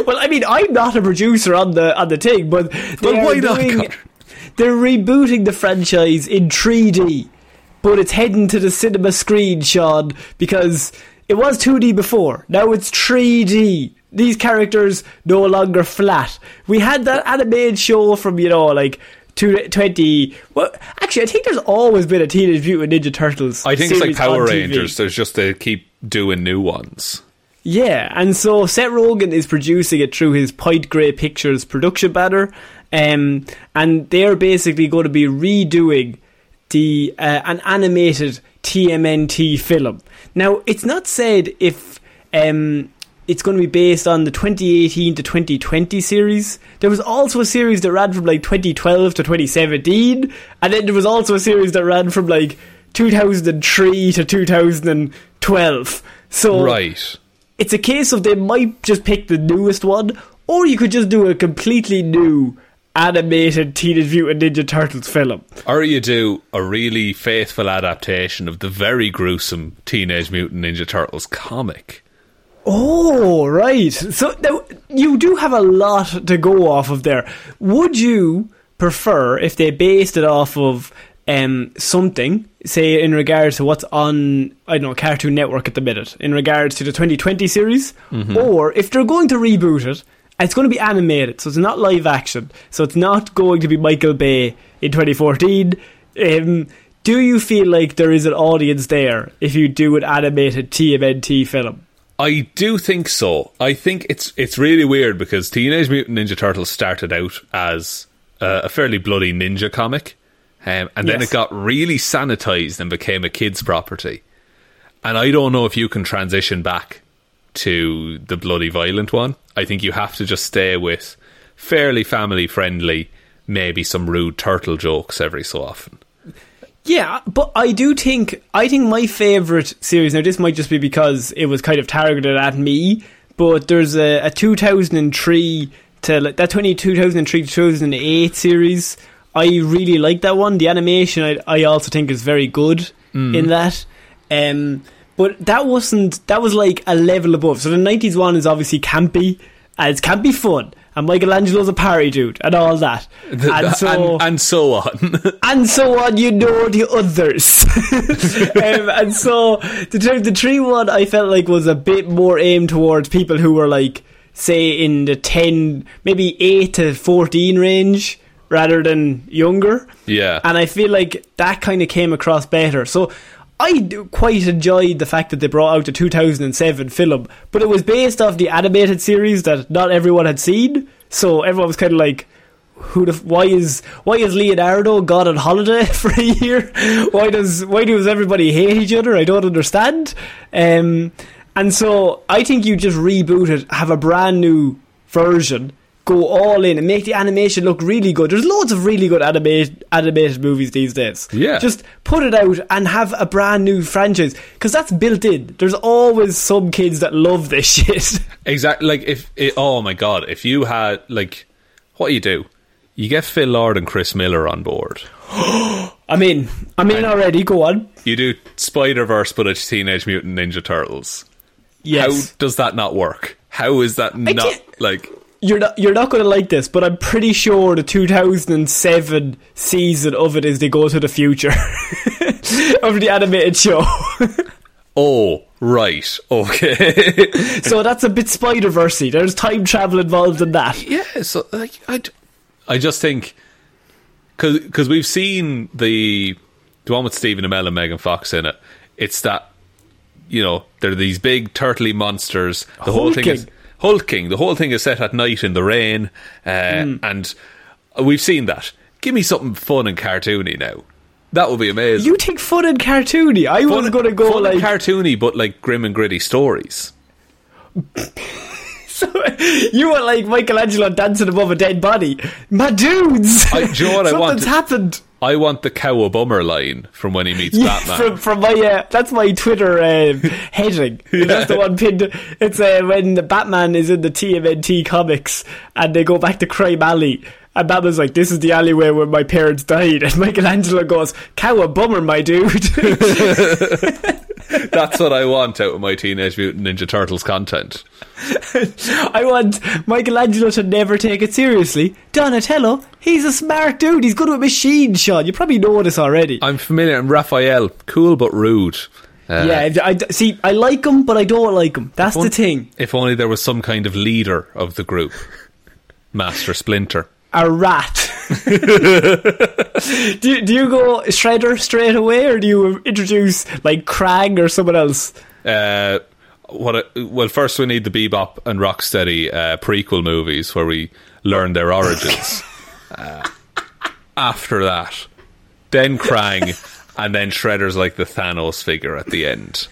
well, I mean, I'm not a producer on the on the thing, but Well, they're why not, doing- They're rebooting the franchise in 3D, but it's heading to the cinema screen, Shaun, because it was 2D before. Now it's 3D. These characters no longer flat. We had that animated show from you know like. two- 20 well actually I think there's always been a Teenage Mutant Ninja Turtles I think it's like Power. Rangers. There's just they keep doing new ones. Yeah, and so Seth Rogen is producing it through his Point Grey Pictures production banner, um, and they're basically going to be redoing the uh, an animated TMNT film. Now, it's not said if um, it's going to be based on the 2018 to 2020 series. There was also a series that ran from like 2012 to 2017, and then there was also a series that ran from like 2003 to 2012. So Right. it's a case of they might just pick the newest one, or you could just do a completely new animated Teenage Mutant Ninja Turtles film. Or you do a really faithful adaptation of the very gruesome Teenage Mutant Ninja Turtles comic. Oh, right. So now you do have a lot to go off of there. Would you prefer if they based it off of um, something, say in regards to what's on I don't know Cartoon Network at the minute, in regards to the 2020 series, or if they're going to reboot it, it's going to be animated, so it's not live action, so it's not going to be Michael Bay in 2014. Um, do you feel like there is an audience there if you do an animated TMNT film? I do think so. I think it's it's really weird because Teenage Mutant Ninja Turtles started out as uh, a fairly bloody ninja comic, um, and then Yes. it got really sanitized and became a kids' property. And I don't know if you can transition back to the bloody violent one. I think you have to just stay with fairly family friendly, maybe some rude turtle jokes every so often. Yeah, but I do think I think my favorite series now this might just be because it was kind of targeted at me, but there's a, a 2003 to like, that 20, 2003 to 2008 series. I really like that one. The animation I, I also think is very good in that. Um, but that wasn't that was like a level above. So the 90s one is obviously campy and it's campy fun. And Michelangelo's a parry dude and all that. And so and, and so on. and so on, you know the others. um, and so the the tree one I felt like was a bit more aimed towards people who were like, say, in the ten, maybe eight to fourteen range, rather than younger. Yeah. and I feel like that kind of came across better. So. I quite enjoyed the fact that they brought out the 2007 film, but it was based off the animated series that not everyone had seen. So everyone was kind of like, who the why is why is Leonardo gone on holiday for a year? Why does why does everybody hate each other? I don't understand. Um, and so I think you just reboot it, have a brand new version, go all in, and make the animation look really good. There's loads of really good animated animated movies these days. Yeah. just put it out and have a brand new franchise because that's built in. There's always some kids that love this shit. Exactly. Like if it, oh my god, if you had like what you do, you get Phil Lord and Chris Miller on board. I'm in. I'm in And- already. Go on. You do Spider Verse, but it's Teenage Mutant Ninja Turtles. Yes. How does that not work? How is that not like? You're not you're not going to like this, but I'm pretty sure the 2007 season of it is they go to the future of the animated show. Oh, right, okay. so that's a bit Spider Versey. There's time travel involved in that. yeah, so like I, I just think because we've seen the the one with Stephen Amell and Megan Fox in it. It's that you know they're these big turtly monsters. The whole thing is Hulking. The whole thing is set at night in the rain, uh, Hmm. and we've seen that. Give me something fun and cartoony now. That would be amazing. You take fun and cartoony? I was Fun- going to go fun like and cartoony, but like grim and gritty stories. so, you were like Michelangelo dancing above a dead body. My dudes, I- do you know what I something's want? happened. I want the cowabummer line from when he meets Yeah, Batman. from, from my uh, that's my Twitter um, heading. That's the one pinned. It's uh, when the Batman is in the TMNT comics and they go back to Crime Alley. And Batman's like, "This is the alleyway where my parents died." And Michelangelo goes, cow bummer, my dude." That's what I want out of my Teenage Mutant Ninja Turtles content. I want Michelangelo to never take it seriously. Donatello, he's a smart dude. He's good with machines, Shaun. You probably know this already. I'm familiar. I'm Raphael, cool but rude. Uh, yeah, I, see, I like him, but I don't like him. That's the thing. If only there was some kind of leader of the group, Master Splinter. A rat. do, you, do you go Shredder straight away, or do you introduce like Krang or someone else? Uh, what? I- well, first we need the Bebop and Rocksteady uh, prequel movies where we learn their origins. uh, after that, then Krang, and then Shredder's like the Thanos figure at the end.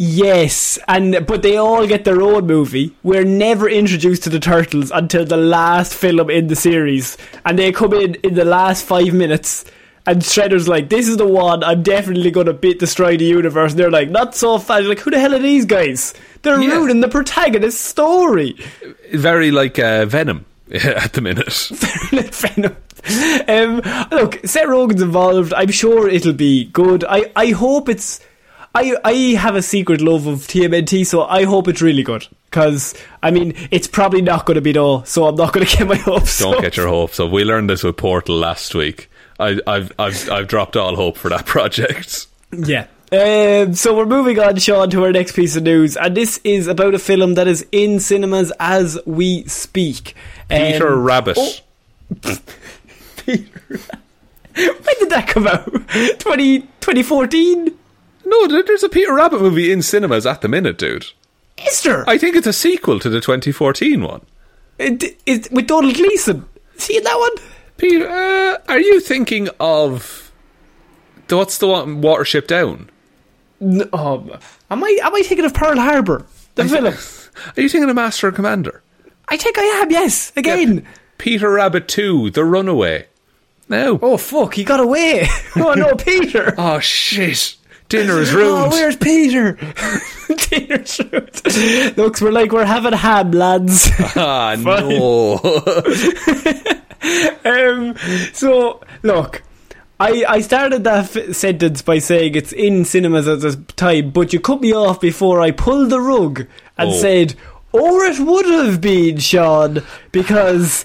Yes, and but they all get their own movie. We're never introduced to the turtles until the last film in the series, and they come in in the last five minutes. And Shredder's like, "This is the one. I'm definitely going to beat, destroy the universe." And they're like, "Not so fast." Like, who the hell are these guys? They're Yeah. ruining the protagonist's story. Very like uh, Venom at the minute. like Venom. Um, look, Seth Rogen's involved. I'm sure it'll be good. I, I hope it's. I I have a secret love of TMNT, so I hope it's really good. Because I mean, it's probably not going to be though, so I'm not going to get my hopes. Don't up. get your hopes up. We learned this with Portal last week. I, I've, I've, I've dropped all hope for that project. Yeah. Um, so we're moving on, Shaun, to our next piece of news, and this is about a film that is in cinemas as we speak. Peter Um, Rabbit. oh. When did that come out? 20, 2014? No, there's a Peter Rabbit movie in cinemas at the minute, dude. Is there? I think it's a sequel to the 2014 one. It- it- with Domhnall Gleeson. See that one? Peter, uh, are you thinking of what's the one Watership Down? No, um, am I am I thinking of Pearl Harbor? The film. Are you thinking of Master and Commander? I think I am. Yes, again. Peter Rabbit 2, The Runaway. No. Oh fuck, he got away. oh no, Peter. Oh shit. Dinner is Oh, where's Peter? Dinner's ruined. Looks, we're like we're having ham, lads. ah, no. um, so look, I I started that f- sentence by saying it's in cinemas at the time, but you cut me off before I pulled the rug and Oh. said, or it would have been Shaun, because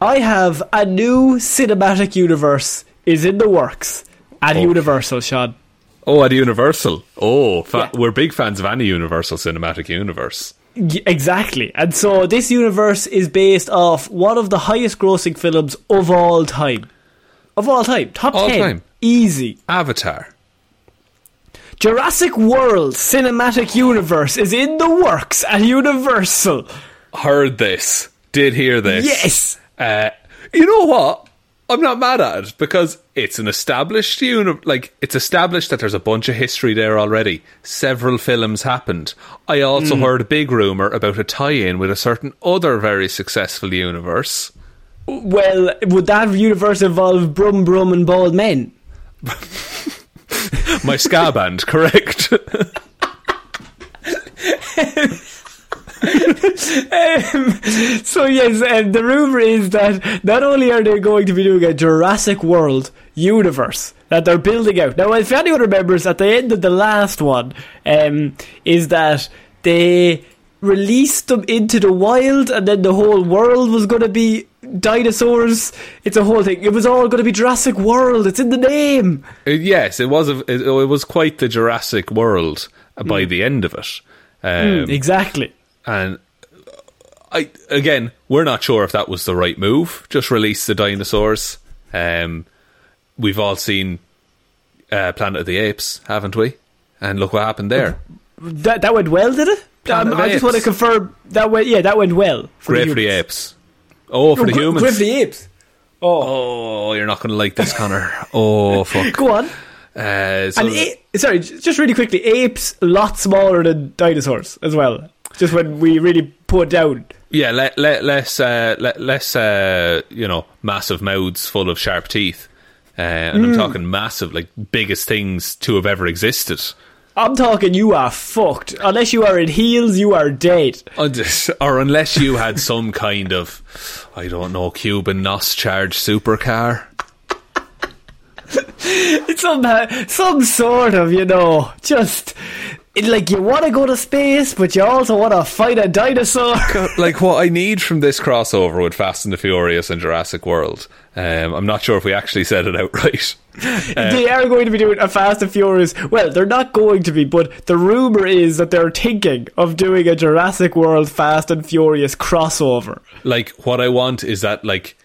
I have a new cinematic universe is in the works at Universal, Shaun. Oh, at Universal. Oh, fa- Yeah. we're big fans of any Universal Cinematic Universe. Exactly. And so this universe is based off one of the highest grossing films of all time. Of all time. Top All 10. time. Easy. Avatar. Jurassic World Cinematic Universe is in the works at Universal. Heard this. Did hear this. Yes. Uh, you know what? I'm not mad at it because it's an established uni- like it's established that there's a bunch of history there already. Several films happened. I also hmm. heard a big rumor about a tie-in with a certain other very successful universe. Well, would that universe involve Brum Brum and Bald Men? My ska band, correct? Um, so yes, um, the rumor is that not only are they going to be doing a Jurassic World universe that they're building out. Now, if anyone remembers, at the end of the last one, um, is that they released them into the wild, and then the whole world was going to be dinosaurs. It's a whole thing. It was all going to be Jurassic World. It's in the name. Uh, yes, it was. A, it, it was quite the Jurassic World by the end of it. Um, Mm, exactly. And I again, we're not sure if that was the right move. Just release the dinosaurs. Um, we've all seen uh, Planet of the Apes, haven't we? And look what happened there. That that went well, did it? Um, I just want to confirm that went. Yeah, that went well. For Great for the apes. Oh, for the Gr- humans. Great for the apes. Oh, Oh, you're not going to like this, Conor. Oh, fuck. go on. Uh, so And a- sorry, just really quickly, apes a lot smaller than dinosaurs as well. Just when we really put down. yeah, le- le- less, uh, le- less, uh, you know, massive mouths full of sharp teeth. Uh, and I'm talking massive, like biggest things to have ever existed. I'm talking, you are fucked. Unless you are in heels, you are dead. Or unless you had some kind of, I don't know, Cuban NOS charged supercar. Some uh, some sort of, you know, just it, like you want to go to space, but you also want to fight a dinosaur. like what I need from this crossover with Fast and the Furious and Jurassic World. Um, I'm not sure if we actually said it outright. they are going to be doing a Fast and Furious. Well, they're not going to be, but the rumor is that they're thinking of doing a Jurassic World Fast and Furious crossover. like what I want is that like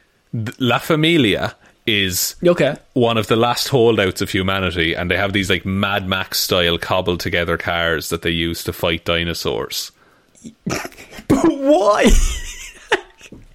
La Familia is Okay. one of the last holdouts of humanity, and they have these like Mad Max style cobbled together cars that they use to fight dinosaurs. But why?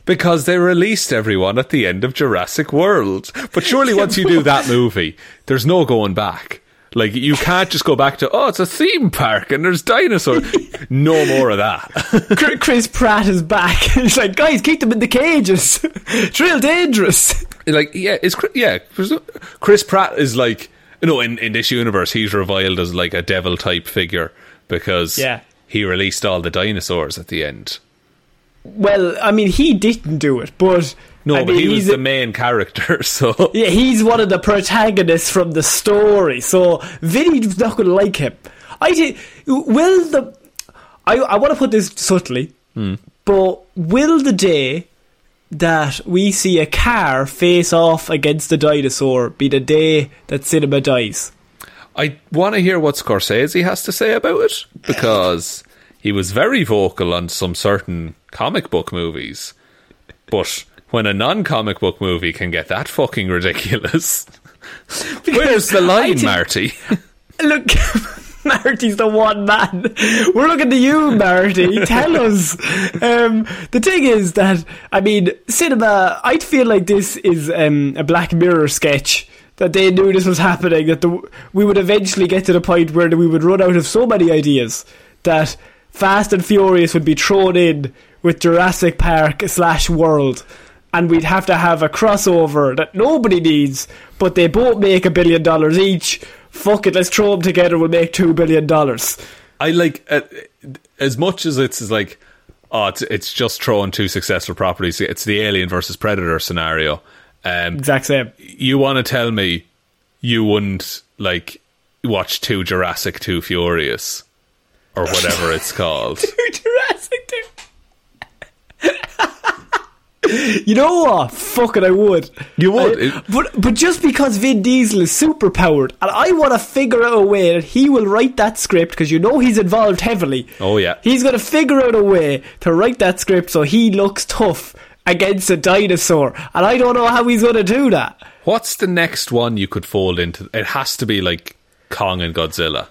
Because they released everyone at the end of Jurassic World. But surely once you do that movie, there's no going back. Like you can't just go back to oh, it's a theme park and there's dinosaurs. no more of that. Chris Pratt is back. He's like, guys, keep them in the cages. it's real dangerous. like yeah, it's Chris, yeah, Chris Pratt is like you know in in this universe he's reviled as like a devil type figure because Yeah. he released all the dinosaurs at the end. Well, I mean, he didn't do it, but No, I but mean, he was the main character, so Yeah, he's one of the protagonists from the story, so Vinny's not going to like him. I think will the I I want to put this subtly, hmm. but will the day that we see a car face off against a dinosaur be the day that cinema dies? I want to hear what Scorsese has to say about it because he was very vocal on some certain comic book movies. But when a non comic book movie can get that fucking ridiculous, where's the line, think- Marty? Look, Marty's the one man. We're looking to you, Marty. Tell us. Um, the thing is that, I mean, cinema, I'd feel like this is um, a Black Mirror sketch. That they knew this was happening, that the, we would eventually get to the point where we would run out of so many ideas that Fast and Furious would be thrown in with Jurassic Park slash World. And we'd have to have a crossover that nobody needs, but they both make a billion dollars each. Fuck it, let's throw them together, we'll make two billion dollars. I like uh, as much as it's like oh it's, it's just throwing two successful properties it's the alien versus predator scenario um, Exact same. you want to tell me you wouldn't like watch two Jurassic Two Furious or whatever it's called two Jurassic You know what? Fuck it, I would. You would. I- but but just because Vin Diesel is super powered, and I want to figure out a way that he will write that script because you know he's involved heavily. Oh, yeah. he's going to figure out a way to write that script so he looks tough against a dinosaur, and I don't know how he's going to do that. what's the next one you could fold into it has to be like Kong and Godzilla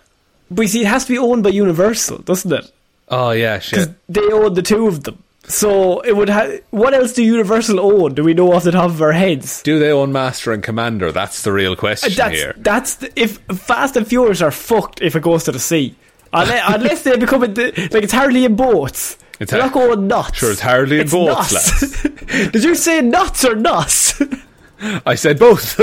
But you see, it has to be owned by Universal, doesn't it? oh yeah shit They own the two of them. So it would have. What else do Universal own? Do we know off the top of our heads? do they own Master and Commander that's the real question That's here that's the, if Fast and Furious are fucked if it goes to the sea, unless, unless they become a, like it's hardly in boats. It's They're har- not going nuts. Sure, it's hardly in boats, nuts. Did you say nuts or nuts? I said both.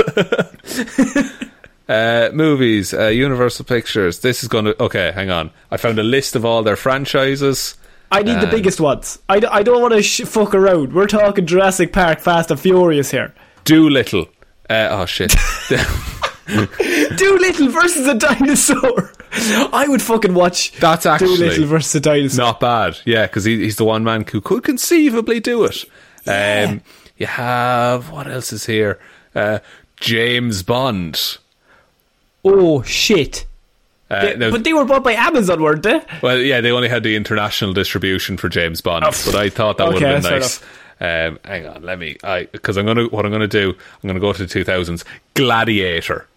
uh, movies, uh, Universal Pictures. This is going to. Okay, hang on. I found a list of all their franchises. I need the Um, biggest ones. I, d- I don't want to sh- fuck around. We're talking Jurassic Park, Fast and Furious here. Doolittle. Uh, oh shit! Doolittle versus a dinosaur. I would fucking watch. That's actually Doolittle versus a dinosaur. not bad. Yeah, because he, he's the one man who could conceivably do it. Um, you have what else is here? Uh, James Bond. Oh shit! Uh, They- now- but they were bought by Amazon, weren't they? well, yeah, they only had the international distribution for James Bond, but I thought that would Okay, have been nice. Um, hang on, let me. I because I'm gonna what I'm gonna do. I'm gonna go to the 2000s. Gladiator.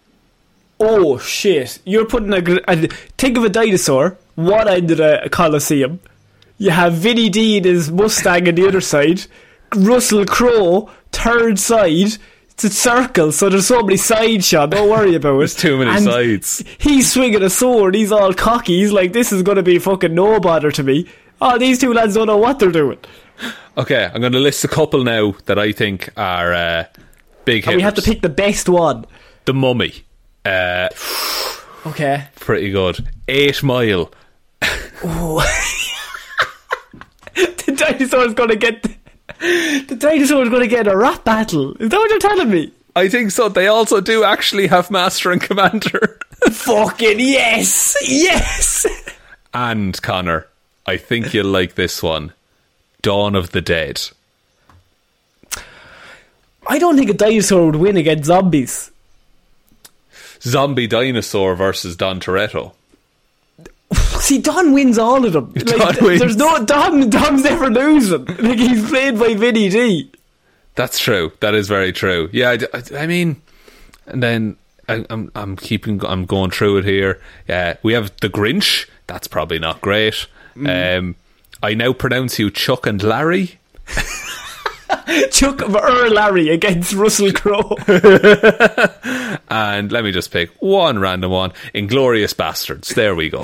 Oh shit! You're putting a, a think of a dinosaur. One end of the coliseum. You have Vinny D and his Mustang on the other side. Russell Crowe third side. It's a circle, so there's so many side shots. Don't worry about it. There's too many And sides. He's swinging a sword. He's all cocky. He's like, "This is going to be fucking no bother to me." Oh, these two lads don't know what they're doing. Okay, I'm gonna list a couple now that I think are uh, big hitters. And we have to pick the best one. the Mummy. Uh, Okay. pretty good. Eight Mile. the dinosaur's going to get. The dinosaur's going to get a rap battle. Is that what you're telling me? I think so. They also do actually have Master and Commander. Fucking yes! Yes! and Conor, I think you'll like this one. Dawn of the Dead. I don't think a dinosaur would win against zombies. Zombie Dinosaur versus Don Toretto. See, Don wins all of them. Like, th-. There's no Don. Don's never losing. Like he's played by Vinny D. That's true. That is very true. Yeah, I, I- I mean, and then I, I'm I'm keeping I'm going through it here. Yeah, we have the Grinch. That's probably not great. Um, I now pronounce you Chuck and Larry. Chuck Larry against Russell Crowe. And let me just pick one random one. Inglourious Basterds. There we go.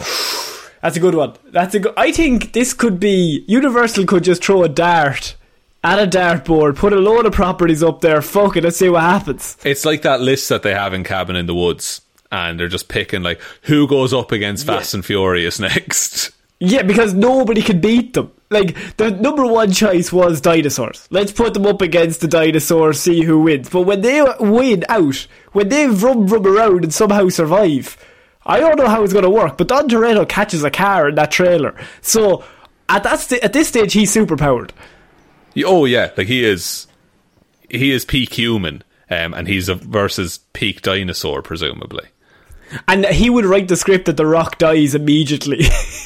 That's a good one. That's a good. I think this could be Universal. Could just throw a dart at a dartboard, put a load of properties up there. Fuck it, let's see what happens. It's like that list that they have in Cabin in the Woods, and they're just picking like who goes up against Fast and Furious next. Yeah, because nobody can beat them. Like the number one choice was dinosaurs. Let's put them up against the dinosaurs, see who wins. But when they win out, when they rum rum around and somehow survive, I don't know how it's going to work. But Don Toretto catches a car in that trailer, so at that sta- at this stage he's superpowered. Oh yeah, like he is, he is peak human, um, and he's a versus peak dinosaur, presumably. And he would write the script that The Rock dies immediately.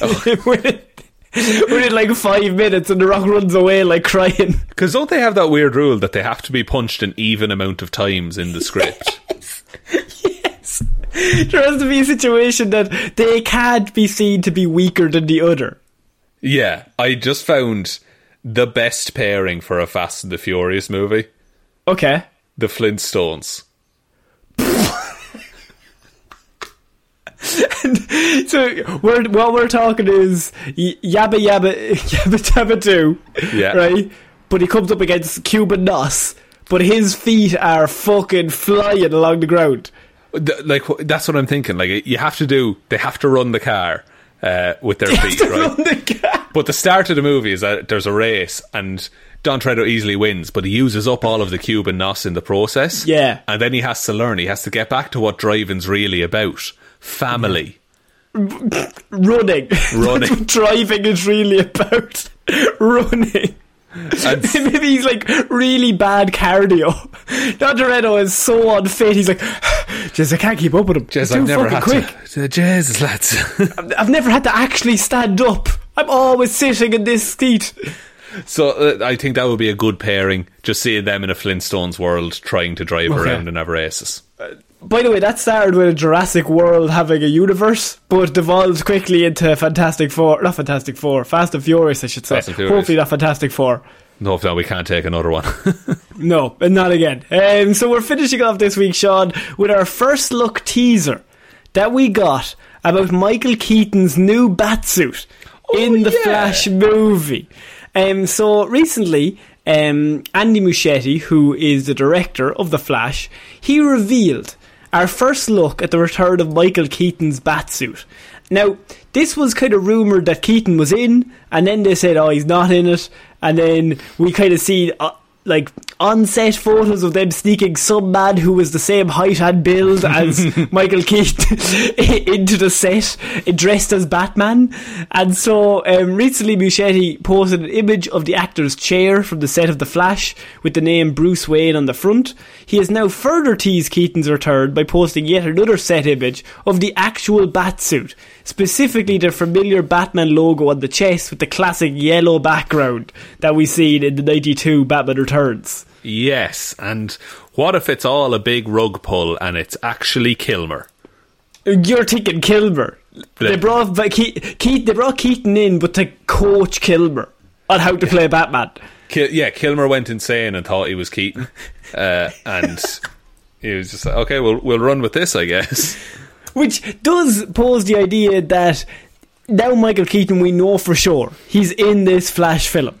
within, within like five minutes, and The Rock runs away like crying. Because don't they have that weird rule that they have to be punched an even amount of times in the script? yes. There has to be a situation that they can't be seen to be weaker than the other. yeah, I just found the best pairing for a Fast and the Furious movie: Okay. the Flintstones. So we're, what we're talking is Yabba Yabba Yabba Dabba Doo, Yeah. right? But he comes up against Cuban NOS, but his feet are fucking flying along the ground. Like that's what I'm thinking. Like you have to do, they have to run the car uh, with their feet, right? Run the gap. But the start of the movie is that there's a race and Don Toretto easily wins, but he uses up all of the Cuban NOS in the process. Yeah. And then he has to learn, he has to get back to what driving's really about. Family. running. Running. Driving is really about. running. And Maybe he's like really bad cardio. Toretto is so unfit. He's like, just I can't keep up with him. Jez, I've never had quick. to. Jez, lads. I've never had to actually stand up. I'm always sitting in this seat. so uh, I think that would be a good pairing, just seeing them in a Flintstones world trying to drive Okay. around and have races. By the way, that started with a Jurassic World having a universe, but devolved quickly into Fantastic Four. Not Fantastic Four, Fast and Furious, I should say. Fast and Furious. Hopefully, not Fantastic Four. No, no, we can't take another one. No, and not again. Um, so we're finishing off this week, Shaun, with our first look teaser that we got about Michael Keaton's new batsuit in the yeah. Flash movie. Um, so recently, um, Andy Muschietti, who is the director of the Flash, he revealed our first look at the return of Michael Keaton's batsuit. Now, this was kind of rumoured that Keaton was in, and then they said, oh, he's not in it, and then we kind of see uh, like on-set photos of them sneaking some man who was the same height and build as Michael Keaton into the set, dressed as Batman. And so um, recently, Muschietti posted an image of the actor's chair from the set of The Flash with the name Bruce Wayne on the front. He has now further teased Keaton's return by posting yet another set image of the actual Batsuit, specifically the familiar Batman logo on the chest with the classic yellow background that we seen in the 92 Batman Returns. Yes, and what if it's all a big rug pull and it's actually Kilmer? You're thinking Kilmer. They brought Keith, Ke- Ke- they brought Keaton in, but to coach Kilmer on how to play Batman. Ki- yeah, Kilmer went insane and thought he was Keaton, uh, and he was just like, "Okay, we'll we'll run with this, I guess." Which does pose the idea that now Michael Keaton, we know for sure he's in this Flash film.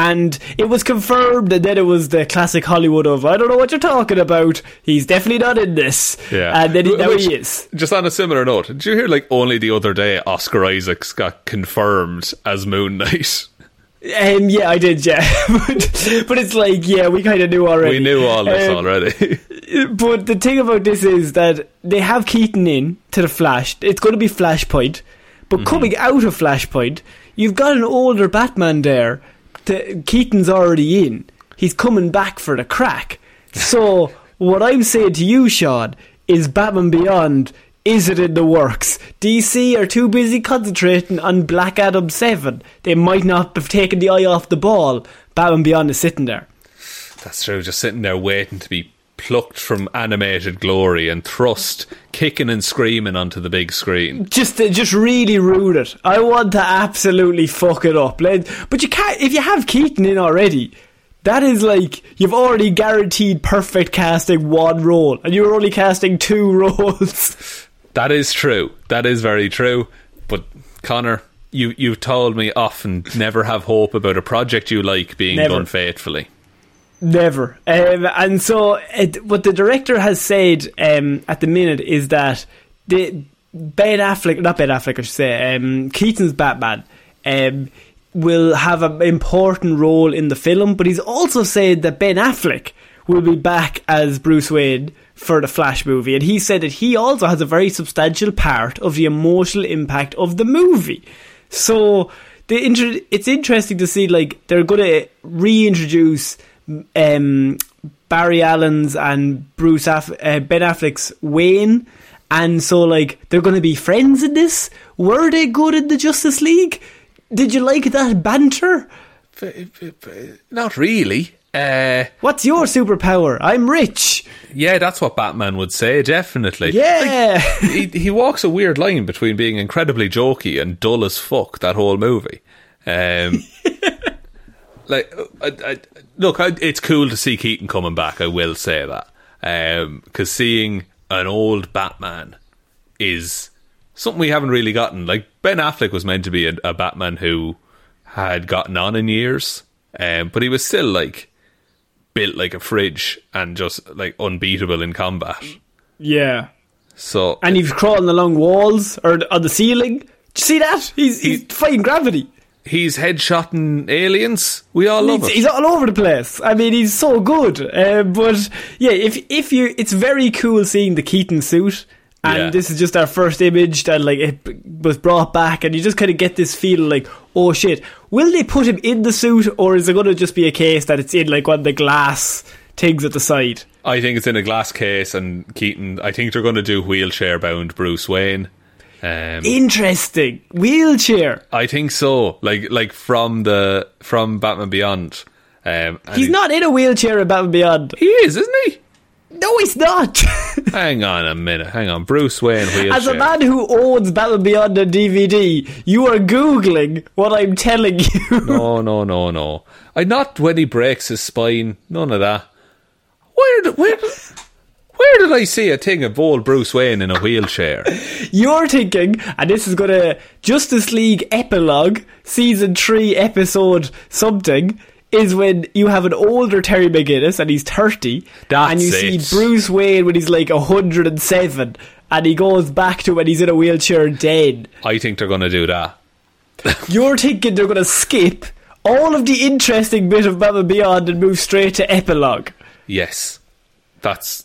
And it was confirmed, and then it was the classic Hollywood of I don't know what you're talking about. He's definitely not in this. Yeah, and then he, now Which- he is. Just on a similar note, did you hear like only the other day Oscar Isaacs got confirmed as Moon Knight? Um, yeah, I did, yeah. but, but it's like, yeah, we kind of knew already. We knew all this Um, already. But the thing about this is that they have Keaton in to the Flash. It's going to be Flashpoint. But coming out of Flashpoint, you've got an older Batman there. Keaton's already in. He's coming back for the crack. So, what I'm saying to you, Shaun, is Batman Beyond. Is it in the works? DC are too busy concentrating on Black Adam 7. They might not have taken the eye off the ball. Batman Beyond is sitting there. That's true. Just sitting there waiting to be plucked from animated glory and thrust, kicking and screaming onto the big screen. just to just really ruin it. I want to absolutely fuck it up. But you can't if you have Keaton in already. That is like you've already guaranteed perfect casting one role, and you're only casting two roles. That is true. That is very true. But Conor, you you've told me often never have hope about a project you like being Never. done faithfully. Never. Um, and so, it, what the director has said um, at the minute is that the Ben Affleck, not Ben Affleck, I should say, um, Keaton's Batman um, will have an important role in the film, but he's also said that Ben Affleck will be back as Bruce Wayne for the Flash movie, and he said that he also has a very substantial part of the emotional impact of the movie. So the inter- it's interesting to see like they're going to reintroduce um, Barry Allen's and Bruce Aff- uh, Ben Affleck's Wayne, and so like they're going to be friends in this. Were they good in the Justice League? Did you like that banter? Not really. Uh, What's your superpower? I'm rich. yeah, that's what Batman would say. Definitely. Yeah. he he walks a weird line between being incredibly jokey and dull as fuck that whole movie. Um, like, I, I, look, I, it's cool to see Keaton coming back. I will say that because seeing an old Batman is something we haven't really gotten. Like Ben Affleck was meant to be a, a Batman who had gotten on in years, um, but he was still like built like a fridge and just like unbeatable in combat. yeah. So And he's crawling along walls or on the ceiling. Did you see that? He's, he's fighting gravity. He's headshotting aliens. We all love He's, it. he's all over the place. I mean, he's so good. Uh, but yeah, if if you, it's very cool seeing the Keaton suit. And Yeah. this is just our first image that like it was brought back, and you just kind of get this feel like, oh shit, will they put him in the suit, or is it going to just be a case that it's in like one of the glass things at the side? I think it's in a glass case, and Keaton. I think they're going to do wheelchair bound Bruce Wayne. Um, Interesting wheelchair. I think so. Like like from the from Batman Beyond. Um, He's he- not in a wheelchair in Batman Beyond. He is, isn't he? No, he's not. Hang on a minute. Hang on. Bruce Wayne wheelchair. As a man who owns Batman Beyond on DVD, you are googling what I'm telling you. no, no, no, no. I not when he breaks his spine. None of that. Where where where did I see a thing of old Bruce Wayne in a wheelchair? You're thinking, and this is gonna Justice League epilogue, season three, episode something, is when you have an older Terry McGinnis and he's thirty, That's and you it. see Bruce Wayne when he's like hundred and seven, and he goes back to when he's in a wheelchair dead. I think they're going to do that. You're thinking they're gonna skip all of the interesting bit of Batman Beyond and move straight to epilogue. Yes, that's.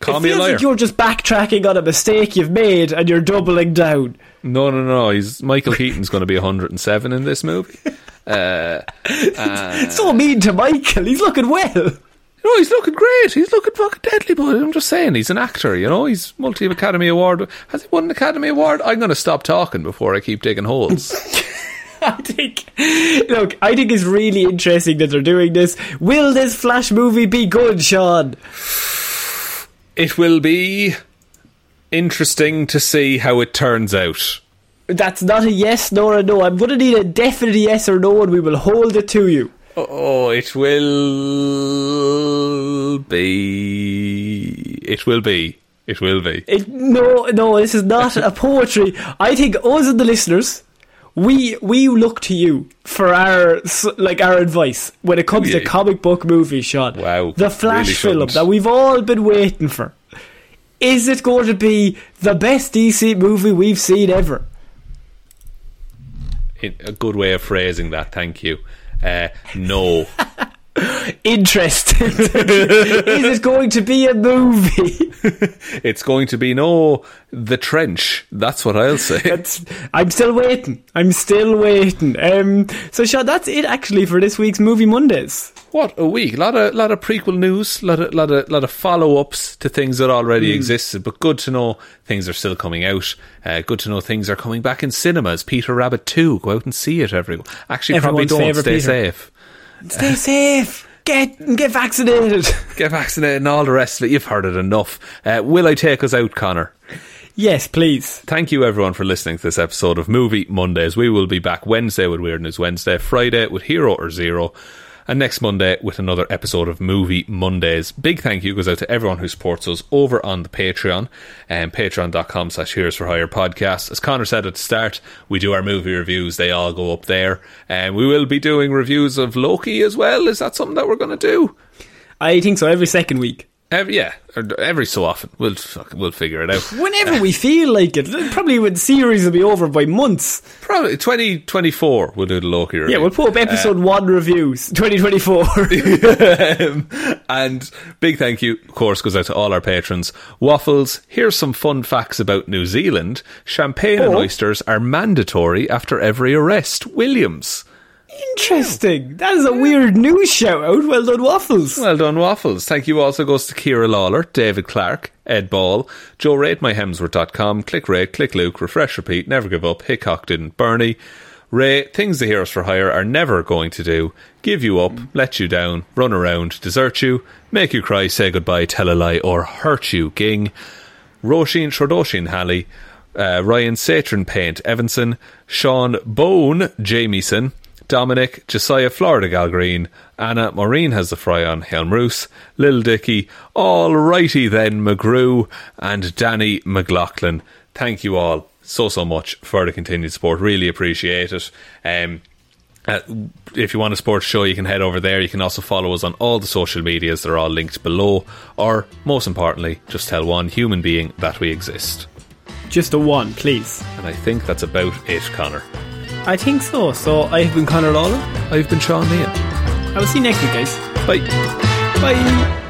Call it me a feels liar. like you're just backtracking on a mistake you've made and you're doubling down. No, no, no. He's Michael Keaton's going to be 107 in this movie. Uh, uh, so mean to Michael. He's looking well. No, he's looking great. He's looking fucking deadly, but I'm just saying, he's an actor, you know? He's multi Academy Award. Has he won an Academy Award? I'm going to stop talking before I keep digging holes. I think, look, I think it's really interesting that they're doing this. Will this Flash movie be good, Shaun? It will be interesting to see how it turns out. That's not a yes nor a no. I'm going to need a definite yes or no, and we will hold it to you. Oh, it will be. It will be. It will be. It, no, no, this is not a poetry. I think us and the listeners, we we look to you for our like our advice when it comes to Yeah. comic book movies, Shaun. Wow, the Flash really film that we've all been waiting for. Is it going to be the best DC movie we've seen ever? In- A good way of phrasing that, thank you. Uh, no. Interesting. is it going to be a movie? it's going to be no The Trench. That's what I'll say. That's, I'm still waiting. I'm still waiting. Um, so, Shaun, that's it actually for this week's Movie Mondays. What a week! A lot of lot of prequel news, lot of lot of lot of follow ups to things that already existed. But good to know things are still coming out. Uh, good to know things are coming back in cinemas. Peter Rabbit two, go out and see it, everyone. Actually, Everyone's probably don't. Stay Peter. safe. Stay safe. Get get vaccinated. Get vaccinated and all the rest of it. You've heard it enough. Uh, will I take us out, Conor? yes, please. Thank you everyone for listening to this episode of Movie Mondays. We will be back Wednesday with Weird News Wednesday, Friday with Hero or Zero, and next Monday with another episode of Movie Mondays. Big thank you goes out to everyone who supports us over on the Patreon and patreon.com slash heroes for hire podcast. As Conor said at the start, we do our movie reviews. They all go up there. And we will be doing reviews of Loki as well. Is that something that we're going to do? I think so. Every second week, Every, yeah, every so often. We'll, we'll figure it out. whenever we feel like it. Probably when series will be over by months. Probably 2024 we'll do the Loki review. Yeah, we'll put up episode one reviews, 2024. um, and big thank you, of course, goes out to all our patrons. Waffles, here's some fun facts about New Zealand. Champagne and Oh. oysters are mandatory after every arrest. Williams. Interesting. That is a weird news shout out. Well done, Waffles. Well done, Waffles. Thank you also goes to Ciara Lawler, David Clarke, Ed Ball, Joe RateMyHemsworth.com, Click Rate, Click Luke, Refresh Repeat, Never Give Up, Hickok Didn't, Bernie, Ray, things the heroes for hire are never going to do give you up, let you down, run around, desert you, make you cry, say goodbye, tell a lie, or hurt you, Ging. Róisín Schrödóisìn Hally, uh, Ryan Satron Paint Evanson, Shaun Bone Jamieson, Dominic Jessiah Florida Gal Green, Anna Maureen has the fry on Hjelmroos, Lil Dicky, All Righty then McGrew, and Danny McLaughlin. Thank you all so so much for the continued support. Really appreciate it. Um, uh, if you want a sports show, you can head over there. You can also follow us on all the social medias. They're all linked below. Or, most importantly, just tell one human being that we exist. Just a one, please. And I think that's about it, Conor. I think so. So I have been Conor Lawler. I've been Shaun Meighan. I will see you next week, guys. Bye. Bye.